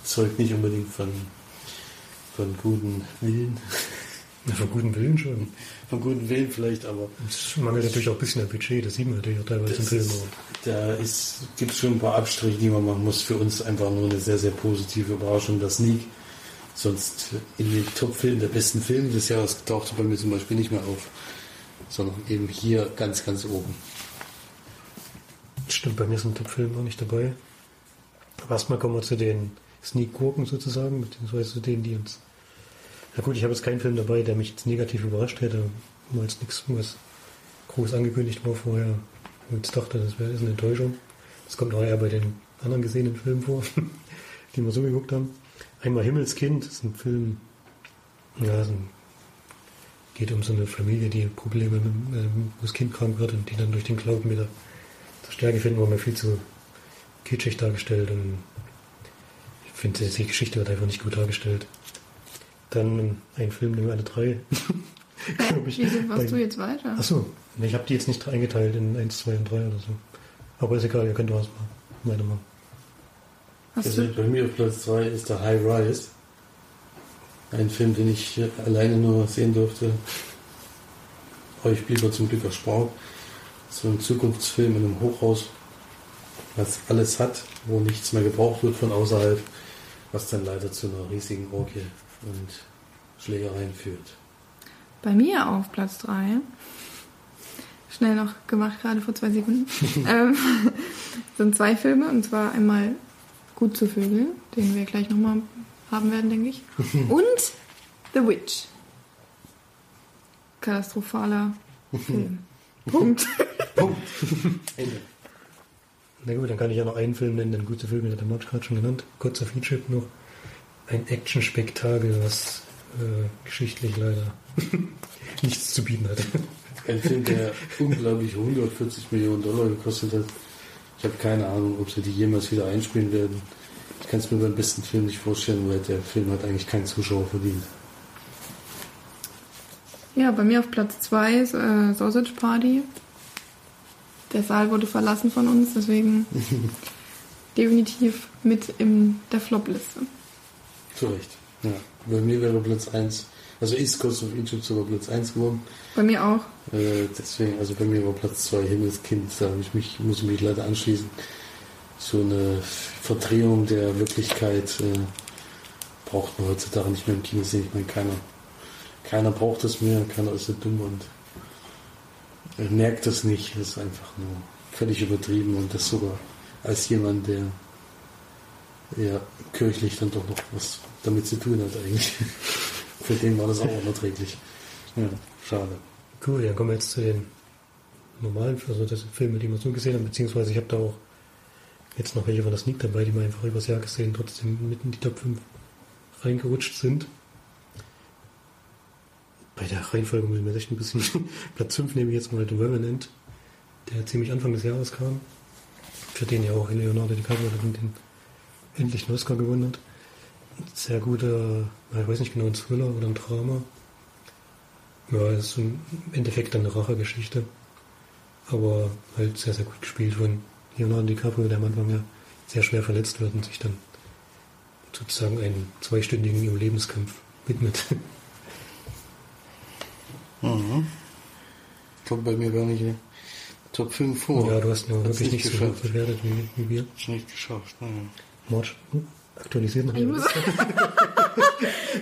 D: zeugt nicht unbedingt von, von guten Willen.
C: Ja, von gutem Willen schon.
D: Von guten Willen vielleicht, aber...
C: Es mangelt natürlich auch ein bisschen an Budget, das sieht man natürlich auch teilweise im Film.
D: Ist, da ist, gibt es schon ein paar Abstriche, die man machen muss. Für uns einfach nur eine sehr, sehr positive Überraschung, das Sneak. Sonst in den Top-Filmen der besten Filme des Jahres tauchte bei mir zum Beispiel nicht mehr auf. Sondern eben hier ganz, ganz oben.
C: Stimmt, bei mir sind Top-Filme noch nicht dabei. Aber erstmal kommen wir zu den Sneak-Gurken sozusagen, beziehungsweise zu denen, die uns. Na gut, ich habe jetzt keinen Film dabei, der mich jetzt negativ überrascht hätte, weil jetzt nichts was groß angekündigt war vorher. Und jetzt dachte, das wäre eine Enttäuschung. Das kommt auch eher bei den anderen gesehenen Filmen vor, die wir so geguckt haben. Einmal Himmelskind, das ist ein Film, ja, es geht um so eine Familie, die Probleme, mit, äh, wo das Kind krank wird und die dann durch den Glauben wieder zur Stärke finden, war mir viel zu kitschig dargestellt und ich finde, die Geschichte wird einfach nicht gut dargestellt. Dann ein Film, den wir alle drei,
B: glaube ich. Wieso warst du jetzt weiter?
C: Achso, ich habe die jetzt nicht eingeteilt in 1, 2 und 3 oder so. Aber ist egal, ihr könnt was weitermachen.
B: Hast
D: Also
B: du?
D: bei mir auf Platz 3 ist der High Rise. Ein Film, den ich alleine nur sehen durfte. Euch blieb er zum Glück erspart. So ein Zukunftsfilm in einem Hochhaus, was alles hat, wo nichts mehr gebraucht wird von außerhalb, was dann leider zu einer riesigen Orgie und Schlägereien führt.
B: Bei mir auf Platz 3, schnell noch gemacht, gerade vor zwei Sekunden, ähm, sind zwei Filme. Und zwar einmal Gut zu Vögeln, den wir gleich nochmal haben werden, denke ich. Und The Witch. Katastrophaler Film. Punkt.
D: Punkt. Ende.
C: Na gut, dann kann ich ja noch einen Film nennen, den gute Film, den hat der Marc gerade schon genannt. Kurzer Feature noch. Ein Action-Spektakel, was äh, geschichtlich leider nichts zu bieten hat.
D: Ein Film, der unglaublich 140 Millionen Dollar gekostet hat. Ich habe keine Ahnung, ob sie die jemals wieder einspielen werden. Ich kann es mir beim besten Film nicht vorstellen, weil der Film hat eigentlich keinen Zuschauer verdient.
B: Ja, bei mir auf Platz 2 ist äh, Sausage Party. Der Saal wurde verlassen von uns, deswegen definitiv mit in der Flop-Liste.
D: Zu Recht. Ja. Bei mir wäre Platz 1, also ist Coast of Egypt sogar Platz 1 geworden.
B: Bei mir auch.
D: Äh, deswegen, also bei mir war Platz 2 Himmelskind, da ich mich, muss ich mich leider anschließen. So eine Verdrehung der Wirklichkeit äh, braucht man heutzutage nicht mehr im Kino sehen. Ich meine, keiner, keiner braucht es mehr, keiner ist so dumm und er merkt das nicht. Das ist einfach nur völlig übertrieben und das sogar als jemand, der ja kirchlich dann doch noch was damit zu tun hat eigentlich. Für den war das auch unerträglich. Ja, schade.
C: Cool, dann kommen wir jetzt zu den normalen, also das Filme, die wir so gesehen haben, beziehungsweise ich habe da auch jetzt noch welche von der Sneak dabei, die wir einfach übers Jahr gesehen trotzdem mitten in die Top 5 reingerutscht sind. Bei der Reihenfolge müssen wir echt ein bisschen Platz 5 nehme ich jetzt mal The Revenant, der ziemlich Anfang des Jahres kam, für den ja auch Leonardo DiCaprio den endlich einen Oscar gewonnen hat. Sehr guter, ich weiß nicht genau, ein Thriller oder ein Drama. Ja, es ist im Endeffekt dann eine Rachegeschichte. Aber halt sehr, sehr gut gespielt von Leonardo DiCaprio, der am Anfang ja sehr schwer verletzt wird und sich dann sozusagen einen zweistündigen Überlebenskampf widmet.
D: Mhm. Kommt bei mir gar nicht in die Top 5 vor.
C: Ja, du hast nur
D: Hat's
C: wirklich nicht so gut
D: geschafft.
C: bewertet wie, wie wir.
D: Nicht geschafft. Naja.
C: Hm, aktualisiert noch
B: Ich muss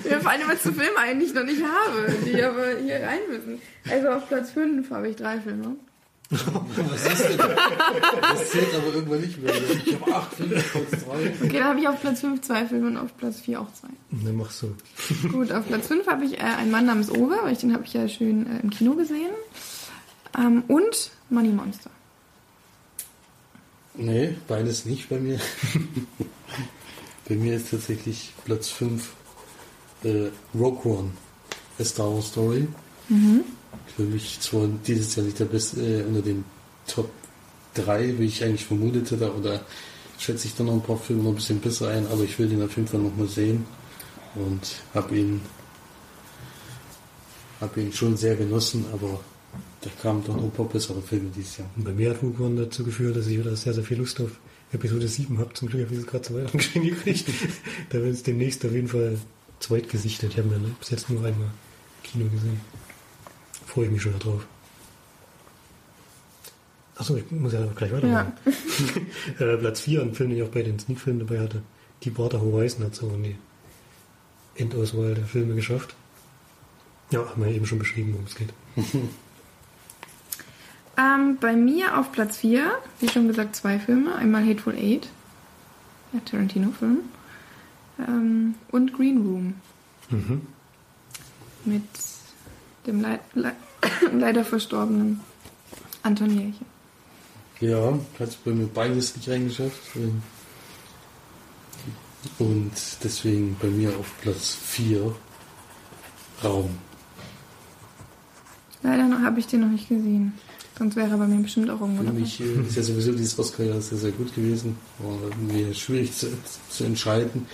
B: Mir fallen immer zu Filme ein, die ich noch nicht habe, die aber hier rein müssen. Also auf Platz 5 habe ich drei Filme.
D: Was ist denn? Das zählt aber irgendwann nicht mehr. Ich habe 8, 5, Platz 3.
B: Okay, dann habe ich auf Platz 5 zwei Filme und auf Platz 4 auch zwei.
C: Dann mach so.
B: Gut, auf Platz 5 habe ich äh, Ein Mann namens Owe, weil ich den habe ich ja schön äh, im Kino gesehen. Ähm, und Money Monster.
D: Nee, beides nicht bei mir. Bei mir ist tatsächlich Platz 5 äh, Rogue One, A Star Wars Story. Für mich zwar dieses Jahr nicht der beste, äh, unter den Top 3, wie ich eigentlich vermutet hätte, oder schätze ich dann noch ein paar Filme noch ein bisschen besser ein, aber ich will den auf jeden Fall nochmal sehen und habe ihn, hab ihn schon sehr genossen, aber da kamen dann noch ein paar bessere Filme dieses Jahr.
C: Und bei mir hat Rogue One dazu geführt, dass ich wieder sehr, sehr viel Lust auf Episode 7 habe. Zum Glück habe ich es gerade zu Weihnachten geschenkt gekriegt. da wird es demnächst auf jeden Fall zweitgesichtet. Ich habe mir bis jetzt nur einmal Kino gesehen. Freue ich mich schon darauf. Achso, ich muss ja gleich weitermachen. äh, Platz 4, ein Film, den ich auch bei den Sneak-Filmen dabei hatte. Die Water Horizon hat so in die Endauswahl der Filme geschafft. Ja, haben wir eben schon beschrieben, worum es geht.
B: Ähm, bei mir auf Platz 4, wie schon gesagt, zwei Filme. Einmal Hateful Eight, der Tarantino-Film. Ähm, und Green Room
C: Mhm.
B: mit dem Leid, le leider verstorbenen Anton Jelchen.
D: Ja, hat es bei mir beides nicht reingeschafft. Ähm, Und deswegen bei mir auf Platz 4 Raum.
B: Leider noch habe ich den noch nicht gesehen. Sonst wäre er bei mir bestimmt auch irgendwo
D: Für mich ist ja sowieso dieses Oscar-Jahr sehr, sehr gut gewesen. War mir schwierig zu, zu entscheiden,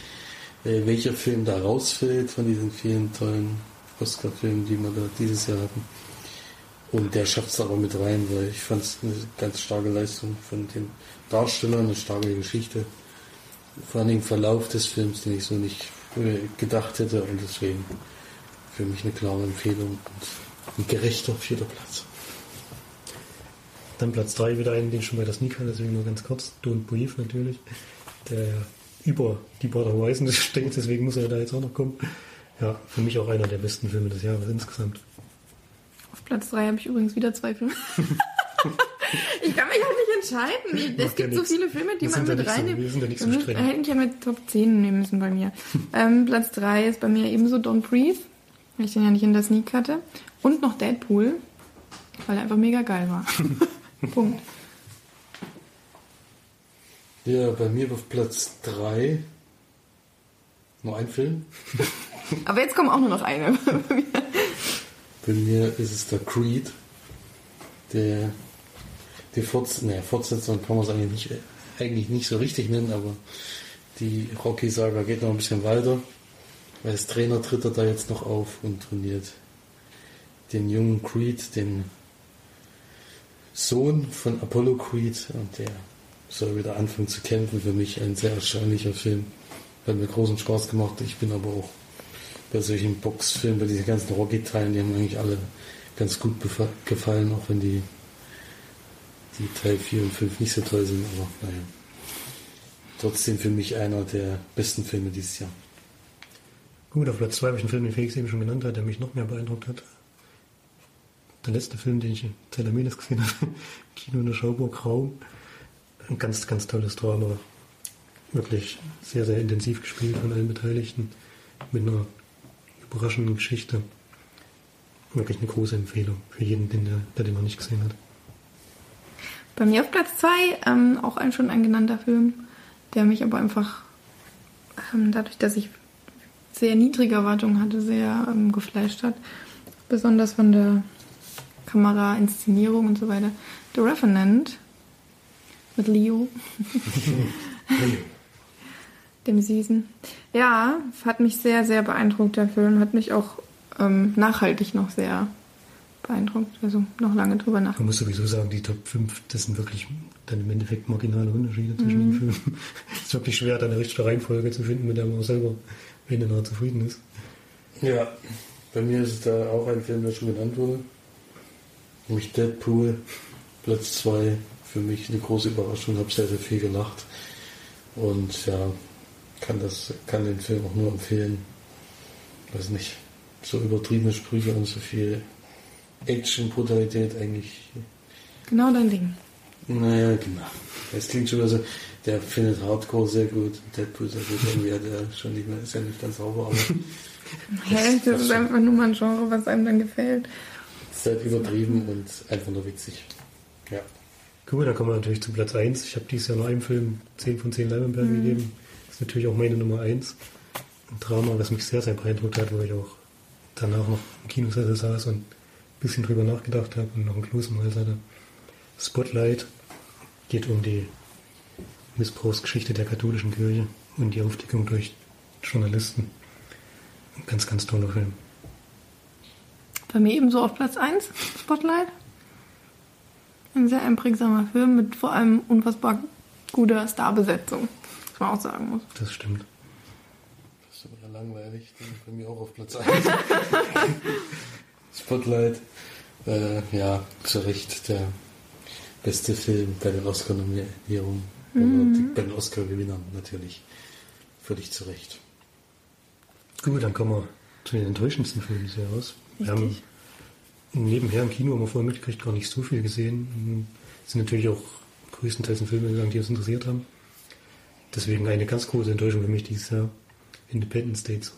D: äh, welcher Film da rausfällt von diesen vielen tollen Oscar-Filmen, die wir da dieses Jahr hatten. Und der schafft es aber mit rein, weil ich fand es eine ganz starke Leistung von den Darstellern, eine starke Geschichte. Vor allem Verlauf des Films, den ich so nicht äh, gedacht hätte und deswegen für mich eine klare Empfehlung und ein gerechter vierter Platz.
C: Dann Platz 3 wieder einen, den ich schon bei der Sneak hatte, deswegen nur ganz kurz. Don't Brief natürlich. Der ja über die Border Horizon steht, deswegen muss er da jetzt auch noch kommen. Ja, für mich auch einer der besten Filme des Jahres insgesamt.
B: Platz 3 habe ich übrigens wieder zwei Filme. ich kann mich auch nicht entscheiden. Es
C: Macht ja
B: gibt so viele Filme, die man mit reinnimmt.
C: wir sind ja nicht so streng.
B: Hätte ich ja mit Top 10 nehmen müssen bei mir. ähm, Platz 3 ist bei mir ebenso Don't Breathe, weil ich den ja nicht in der Sneak hatte. Und noch Deadpool, weil er einfach mega geil war. Punkt.
D: Ja, bei mir auf Platz 3 nur ein Film.
B: Aber jetzt kommen auch nur noch eine.
D: Bei mir ist es der Creed. Der, die Forts nee, Fortsetzung kann man es eigentlich nicht, eigentlich nicht so richtig nennen, aber die Rocky-Saga geht noch ein bisschen weiter. Weil als Trainer tritt er da jetzt noch auf und trainiert den jungen Creed, den Sohn von Apollo Creed und der soll wieder anfangen zu kämpfen. Für mich ein sehr erstaunlicher Film. Hat mir großen Spaß gemacht. Ich bin aber auch bei solchen Boxfilmen, bei diesen ganzen Rocky-Teilen, die haben eigentlich alle ganz gut gefallen, auch wenn die, die Teil 4 und 5 nicht so toll sind, aber naja. Trotzdem für mich einer der besten Filme dieses Jahr.
C: Gut, auf Platz 2 habe ich einen Film, den Felix eben schon genannt hat, der mich noch mehr beeindruckt hat. Der letzte Film, den ich in Zelamedes gesehen habe, Kino in der Schauburg Raum. Ein ganz, ganz tolles Drama. Wirklich sehr, sehr intensiv gespielt von allen Beteiligten. Mit einer überraschenden Geschichte. Wirklich eine große Empfehlung für jeden, den der, der den noch nicht gesehen hat.
B: Bei mir auf Platz 2 ähm, auch ein schon ein genannter Film, der mich aber einfach ähm, dadurch, dass ich sehr niedrige Erwartungen hatte, sehr ähm, geflasht hat. Besonders von der Kamera, Inszenierung und so weiter. The Revenant mit Leo. Dem Süßen. Ja, hat mich sehr, sehr beeindruckt, der Film. Hat mich auch ähm, nachhaltig noch sehr beeindruckt. Also noch lange drüber nach.
C: Man muss sowieso sagen, die Top 5, das sind wirklich dann im Endeffekt marginale Unterschiede zwischen den Filmen. Es ist wirklich schwer, da eine richtige Reihenfolge zu finden, mit der man auch selber weniger zufrieden ist.
D: Ja, bei mir ist es da auch ein Film, der schon genannt wurde. Nämlich Deadpool, Platz 2. Für mich eine große Überraschung, habe sehr, sehr viel gelacht. Und ja, kann, das, kann den Film auch nur empfehlen. Weiß nicht, so übertriebene Sprüche und so viel Action, Brutalität eigentlich.
B: Genau dein Ding.
D: Naja, genau. Es klingt schon so, der findet Hardcore sehr gut. Deadpool sehr gut. Irgendwie hat er schon nicht mehr, ist ja nicht ganz sauber, aber
B: Hä? Das ist einfach nur mal ein Genre, was einem dann gefällt.
D: Ist halt übertrieben und einfach nur witzig. Ja.
C: Gut, dann kommen wir natürlich zu Platz 1. Ich habe dieses Jahr nur einem Film 10 von 10 Leinwandperlen gegeben. Das ist natürlich auch meine Nummer 1. Ein Drama, was mich sehr, sehr beeindruckt hat, wo ich auch danach noch im Kinosessel saß und ein bisschen drüber nachgedacht habe und noch einen Kloß im Hals hatte. Spotlight geht um die Missbrauchsgeschichte der katholischen Kirche und die Aufdeckung durch Journalisten. Ein ganz, ganz toller Film.
B: Bei mir ebenso auf Platz 1, Spotlight. Ein sehr einprägsamer Film mit vor allem unfassbar guter Starbesetzung, was man auch sagen muss.
C: Das stimmt.
D: Das ist aber ja langweilig. Den ist bei mir auch auf Platz 1. Spotlight. Äh, ja, zu Recht der beste Film bei den Oscar-Nominierungen. Oder die, bei den Oscar-Gewinnern natürlich. Völlig zu Recht.
C: Gut, dann kommen wir zu den enttäuschendsten Filmen des Jahres. Wir haben
B: Richtig.
C: nebenher im Kino haben wir vorher mitgekriegt gar nicht so viel gesehen. Es sind natürlich auch größtenteils in Filme gegangen, die uns interessiert haben. Deswegen eine ganz große Enttäuschung für mich dieses Jahr. Independence Day 2.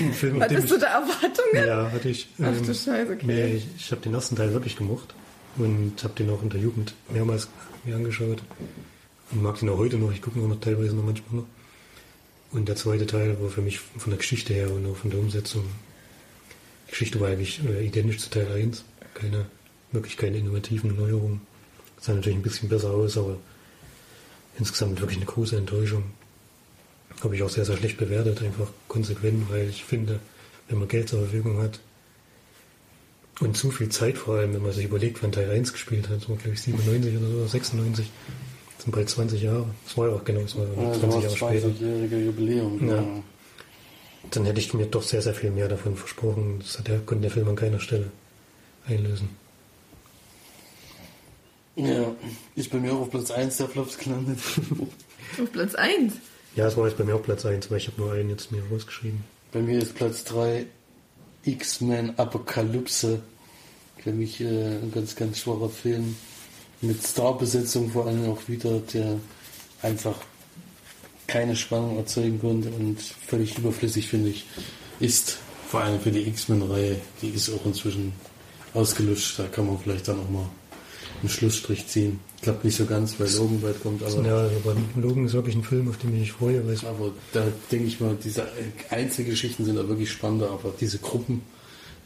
C: Ein Film,
B: Hattest du
C: ich,
B: da Erwartungen?
C: ja, hatte ich.
B: Ach
C: ähm,
B: du Scheiße, okay.
C: Nee, ich, ich habe den ersten Teil wirklich gemocht und habe den auch in der Jugend mehrmals mir angeschaut und mag den auch heute noch. Ich gucke ihn auch noch teilweise noch manchmal noch. Und der zweite Teil war für mich von der Geschichte her und auch von der Umsetzung. Die Geschichte war eigentlich äh, identisch zu Teil 1. Keine, wirklich keine innovativen Neuerungen. Sah natürlich ein bisschen besser aus, aber insgesamt wirklich eine große Enttäuschung. Habe ich auch sehr, sehr schlecht bewertet, einfach konsequent, weil ich finde, wenn man Geld zur Verfügung hat und zu viel Zeit vor allem, wenn man sich überlegt, wann Teil 1 gespielt hat, so glaube ich 97 oder so, 96, das sind bald 20 Jahre. Das war ja auch genau, das war ja 20 Jahre später.
D: 20-jährige Jubiläum.
C: Ja. Dann hätte ich mir doch sehr, sehr viel mehr davon versprochen. Das hat der, konnte der Film an keiner Stelle einlösen.
D: ja. Ist bei mir auch auf Platz 1 der Flops gelandet.
B: Auf Platz 1.
C: Ja, es war jetzt bei mir auch Platz 1, weil ich habe nur einen jetzt mir rausgeschrieben.
D: bei mir ist Platz 3 X-Men Apokalypse. Für mich äh, ein ganz, ganz schwacher Film. Mit Starbesetzung vor allem auch wieder, der einfach keine Spannung erzeugen konnte und völlig überflüssig, finde ich, ist. Vor allem für die X-Men-Reihe, die ist auch inzwischen ausgelutscht. Da kann man vielleicht dann auch mal einen Schlussstrich ziehen. Klappt nicht so ganz, weil Logan bald kommt, aber,
C: Ja, bei Logan ist wirklich ein Film, auf den ich mich freue,
D: aber da denke ich mal, diese Einzelgeschichten sind da wirklich spannender, aber diese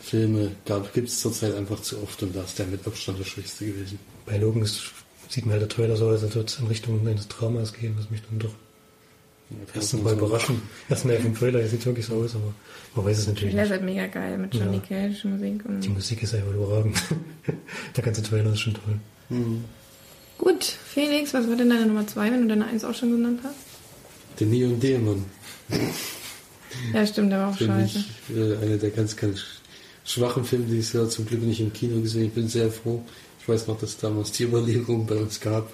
D: Gruppenfilme gibt es zurzeit einfach zu oft und da ist der mit Abstand der schwächste gewesen.
C: bei Logan ist, sieht mir halt der Trailer so aus, als würde es in Richtung eines Dramas gehen, was mich dann doch erst mal überraschen. Erstmal vom Trailer, er sieht wirklich so aus, aber man weiß es natürlich
B: Der ist
C: nicht.
B: halt mega geil mit Johnny Cash Musik.
C: Die
B: Und
C: Musik ist einfach überragend. der ganze Trailer ist schon toll.
B: Gut, Felix, was war denn deine Nummer 2, wenn du deine 1 auch schon genannt hast?
D: Der Neon Demon.
B: Ja, stimmt, der war auch
D: Für
B: scheiße.
D: mich äh, einer der ganz, ganz schwachen Filme dieses Jahr. Zum Glück nicht im Kino gesehen. Ich bin sehr froh. Ich weiß noch, dass es damals die Überlegung bei uns gab.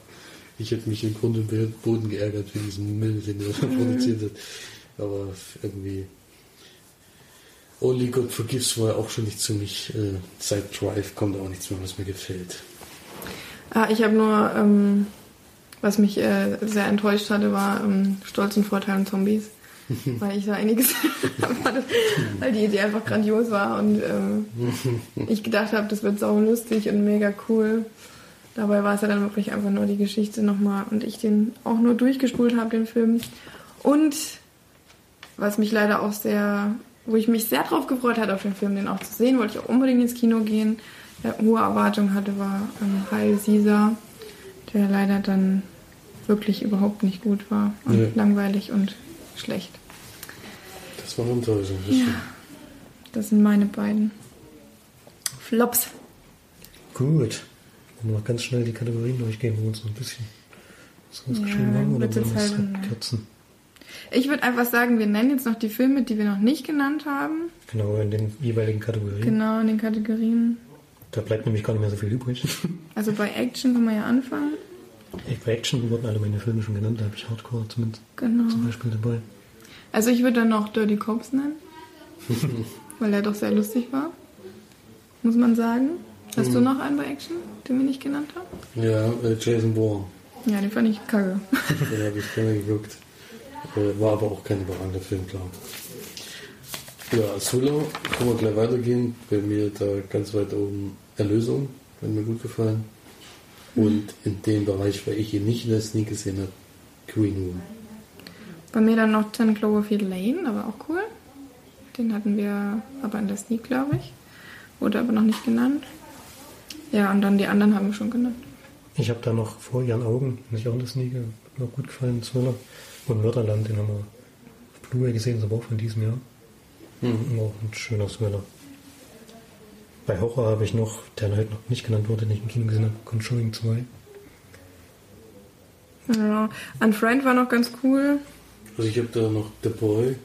D: Ich hätte mich im Grunde und Boden geärgert für diesen Müll, den er da produziert hat. Aber irgendwie. Only God Forgives war ja auch schon nichts für mich. Seit Drive kommt auch nichts mehr, was mir gefällt.
B: Ah, ich habe nur, ähm, was mich äh, sehr enttäuscht hatte, war ähm, Stolz und Vorteil und Zombies. weil ich da einiges erwartet, weil die Idee einfach grandios war und ähm, ich gedacht habe, das wird sau lustig und mega cool. Dabei war es ja dann wirklich einfach nur die Geschichte nochmal und ich den auch nur durchgespult habe, den Film. Und was mich leider auch sehr, wo ich mich sehr drauf gefreut hatte, auf den Film den auch zu sehen, wollte ich auch unbedingt ins Kino gehen, der hohe Erwartungen hatte, war ähm, Heil Caesar, der leider dann wirklich überhaupt nicht gut war und
D: Nee.
B: langweilig und schlecht.
D: Das war das
B: Ja. Das sind meine beiden Flops.
C: Gut. Wir noch ganz schnell die Kategorien durchgehen, wo wir uns noch ein bisschen was rausgeschrieben
B: Ja,
C: haben, oder wir
B: jetzt
C: es
B: halt, ne.
C: kürzen?
B: Ich würde einfach sagen, wir nennen jetzt noch die Filme, die wir noch nicht genannt haben.
C: Genau, in den jeweiligen Kategorien.
B: Genau, in den Kategorien.
C: Da bleibt nämlich gar nicht mehr so viel übrig.
B: Also bei Action können wir ja anfangen.
C: Bei Action wurden alle meine Filme schon genannt, da habe ich Hardcore zumindest
B: Genau.
C: zum Beispiel dabei.
B: Also ich würde dann noch Dirty Cops nennen. weil er doch sehr lustig war. Muss man sagen. Hast du noch einen bei Action, den wir nicht genannt haben?
D: Ja, äh, Jason Bourne.
B: Ja, den fand ich kacke.
D: Den habe ich gerne geguckt. Äh, war aber auch kein überragender Film, klar. Ja, Solo, können wir gleich weitergehen. Bei mir da ganz weit oben Erlösung, hat mir gut gefallen. Und in dem Bereich, weil ich ihn nicht in der Sneak gesehen habe, Green Room.
B: Bei mir dann noch 10 Cloverfield Lane, aber auch cool. Den hatten wir aber in der Sneak, glaube ich. Wurde aber noch nicht genannt. Ja, und dann die anderen haben wir schon genannt.
C: Ich habe da noch vor Ihren Augen, nicht auch in der Sneak, mir gut gefallen, Thriller. Und Mörderland, den haben wir auf Blu-ray gesehen, ist aber auch von diesem Jahr.
D: Mhm.
C: Auch ein schöner Thriller. Bei Horror habe ich noch, der heute noch nicht genannt wurde, den ich im Kino gesehen habe, Conjuring 2.
B: Ja, Unfriend war noch ganz cool.
D: Also ich habe da noch The Boy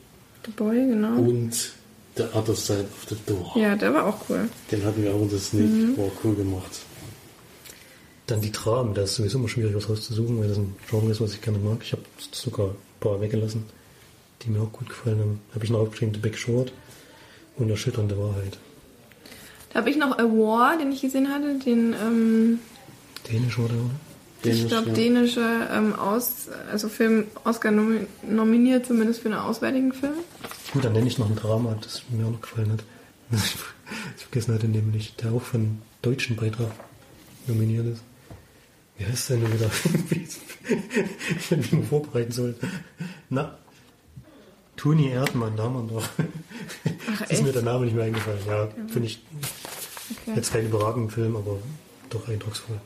B: The Boy, genau.
D: und The Other Side of the Door.
B: Ja, der war auch cool.
D: Den hatten wir auch in der Sneak, war cool gemacht.
C: Dann die Dramen, da ist sowieso immer schwierig, was rauszusuchen, weil das ein Genre ist, was ich gerne mag. Ich habe sogar ein paar weggelassen, die mir auch gut gefallen haben. Habe ich noch aufgeschrieben, The Big Short und Erschütternde Wahrheit.
B: Da habe ich noch A War, den ich gesehen hatte, den, ähm,
C: Dänisch oder?
B: ich
D: Dänisch,
B: glaube,
D: ja.
B: dänische ähm, Aus, also Film Oscar nomi nominiert, zumindest für einen auswärtigen Film.
C: Gut, dann nenne ich noch ein Drama, das mir auch noch gefallen hat. Ich vergessen hatte nämlich, der auch von deutschen Beitrag nominiert ist. Wie heißt der denn wieder? ich hätte mich mal vorbereiten sollen. Na, Toni Erdmann, da haben wir ihn doch.
B: Ach,
C: ist mir der Name nicht mehr eingefallen. Ja, finde ich
B: Okay.
C: jetzt kein überragenden Film, aber doch eindrucksvoll.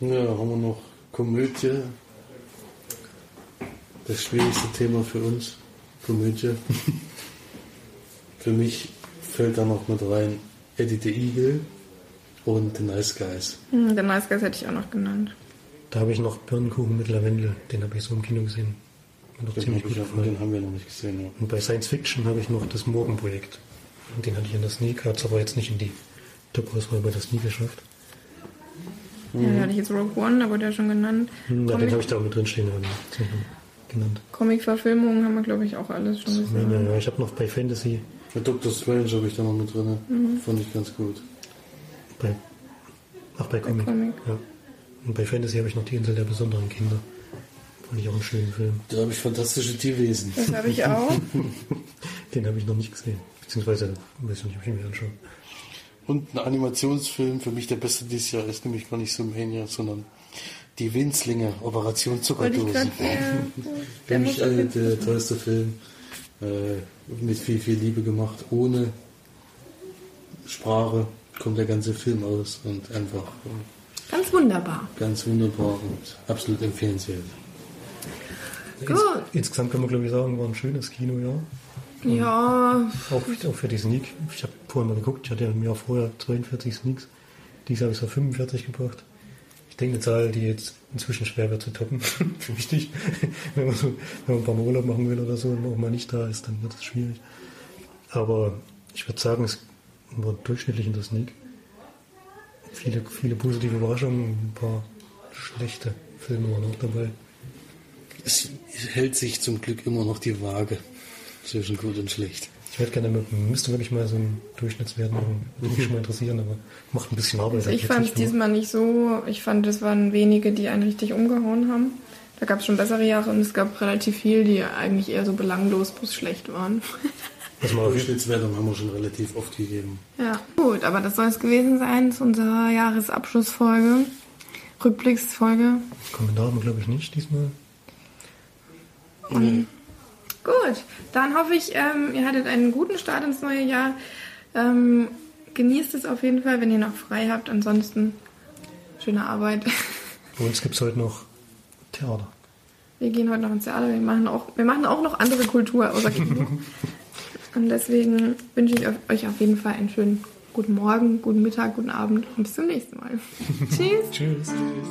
D: Ja, haben wir noch Komödie. Das schwierigste Thema für uns. Komödie. für mich fällt da noch mit rein Eddie the Eagle und The Nice Guys.
B: Hm, den Nice Guys hätte ich auch noch genannt.
C: Da habe ich noch Birnenkuchen mit Lavendel, den habe ich so im Kino gesehen. Doch
D: Den,
C: ziemlich gut
D: noch-
C: gefallen.
D: den haben wir noch nicht gesehen. Ja.
C: Und bei Science Fiction habe ich noch das Morgenprojekt. Und den hatte ich in der Sneak, hat es aber jetzt nicht in die Top-Auswahl bei der Sneak geschafft.
B: Ja, da hatte ich jetzt Rogue One, aber der schon genannt.
C: Hm, ja, den
B: Comic-
C: habe ich da auch mit drin stehen, noch genannt.
B: Comic-Verfilmungen haben wir, glaube ich, auch alles schon
C: Ja,
B: gesehen.
C: ja, ja. Ich habe noch bei Fantasy
D: Mit Dr. Strange habe ich da noch mit drin.
B: Mhm.
D: Fand ich ganz gut.
C: Bei, ach, bei Comic.
B: Comic.
C: Ja. Und bei Fantasy habe ich noch die Insel der besonderen Kinder. Fand ich auch einen schönen Film.
D: Da habe ich fantastische Tierwesen.
B: Das habe ich auch.
C: Den habe ich noch nicht gesehen. Beziehungsweise, weiß ich nicht, ob ich ihn mir anschaue.
D: Und ein Animationsfilm, für mich der beste dieses Jahr, ist nämlich gar nicht so Mania, sondern Die Winzlinge, Operation
B: Wollte ich
D: Zuckerdose.
B: gerade
D: Für
B: Der muss
D: mich einer der tollste Film. Äh, mit viel, viel Liebe gemacht. Ohne Sprache kommt der ganze Film aus und einfach äh,
B: Ganz wunderbar.
D: ganz wunderbar und absolut empfehlenswert.
B: Gut.
C: Insgesamt kann man, glaube ich, sagen, war ein schönes Kinojahr.
B: Ja,
C: Auch, auch für die Sneak. Ich habe vorhin mal geguckt, ich hatte ja im Jahr vorher 42 Sneaks. Dieses habe ich so 45 gebracht. Ich denke, eine Zahl, die jetzt inzwischen schwer wird zu toppen. Wichtig. wenn, man so, wenn man ein paar Mal Urlaub machen will oder so und auch mal nicht da ist, dann wird es schwierig. Aber ich würde sagen, es war durchschnittlich in der Sneak. Viele, viele positive Überraschungen, ein paar schlechte Filme waren auch dabei.
D: Es hält sich zum Glück immer noch die Waage zwischen gut und schlecht.
C: Ich hätte gerne, müsste wirklich mal so einen Durchschnittswert machen. Würde mich schon mal interessieren, aber macht ein bisschen Arbeit.
B: also ich fand es diesmal nicht so. Ich fand, es waren wenige, die einen richtig umgehauen haben. Da gab es schon bessere Jahre und es gab relativ viel, die eigentlich eher so belanglos bis schlecht waren.
C: Auf jeden
D: Durchschnittswertung haben wir schon relativ oft gegeben.
B: Ja, gut, aber das soll es gewesen sein zu unserer Jahresabschlussfolge. Rückblicksfolge.
C: Kommentar haben wir, glaube ich, nicht diesmal.
B: Gut, dann hoffe ich, ähm, ihr hattet einen guten Start ins neue Jahr. Ähm, genießt es auf jeden Fall, wenn ihr noch frei habt. Ansonsten schöne Arbeit.
C: Bei uns gibt es heute noch Theater.
B: Wir gehen heute noch ins Theater. Wir machen auch, wir machen auch noch andere Kultur außer Kino. Und deswegen wünsche ich euch auf jeden Fall einen schönen guten Morgen, guten Mittag, guten Abend und bis zum nächsten Mal. Tschüss.
C: Tschüss.
D: Tschüss.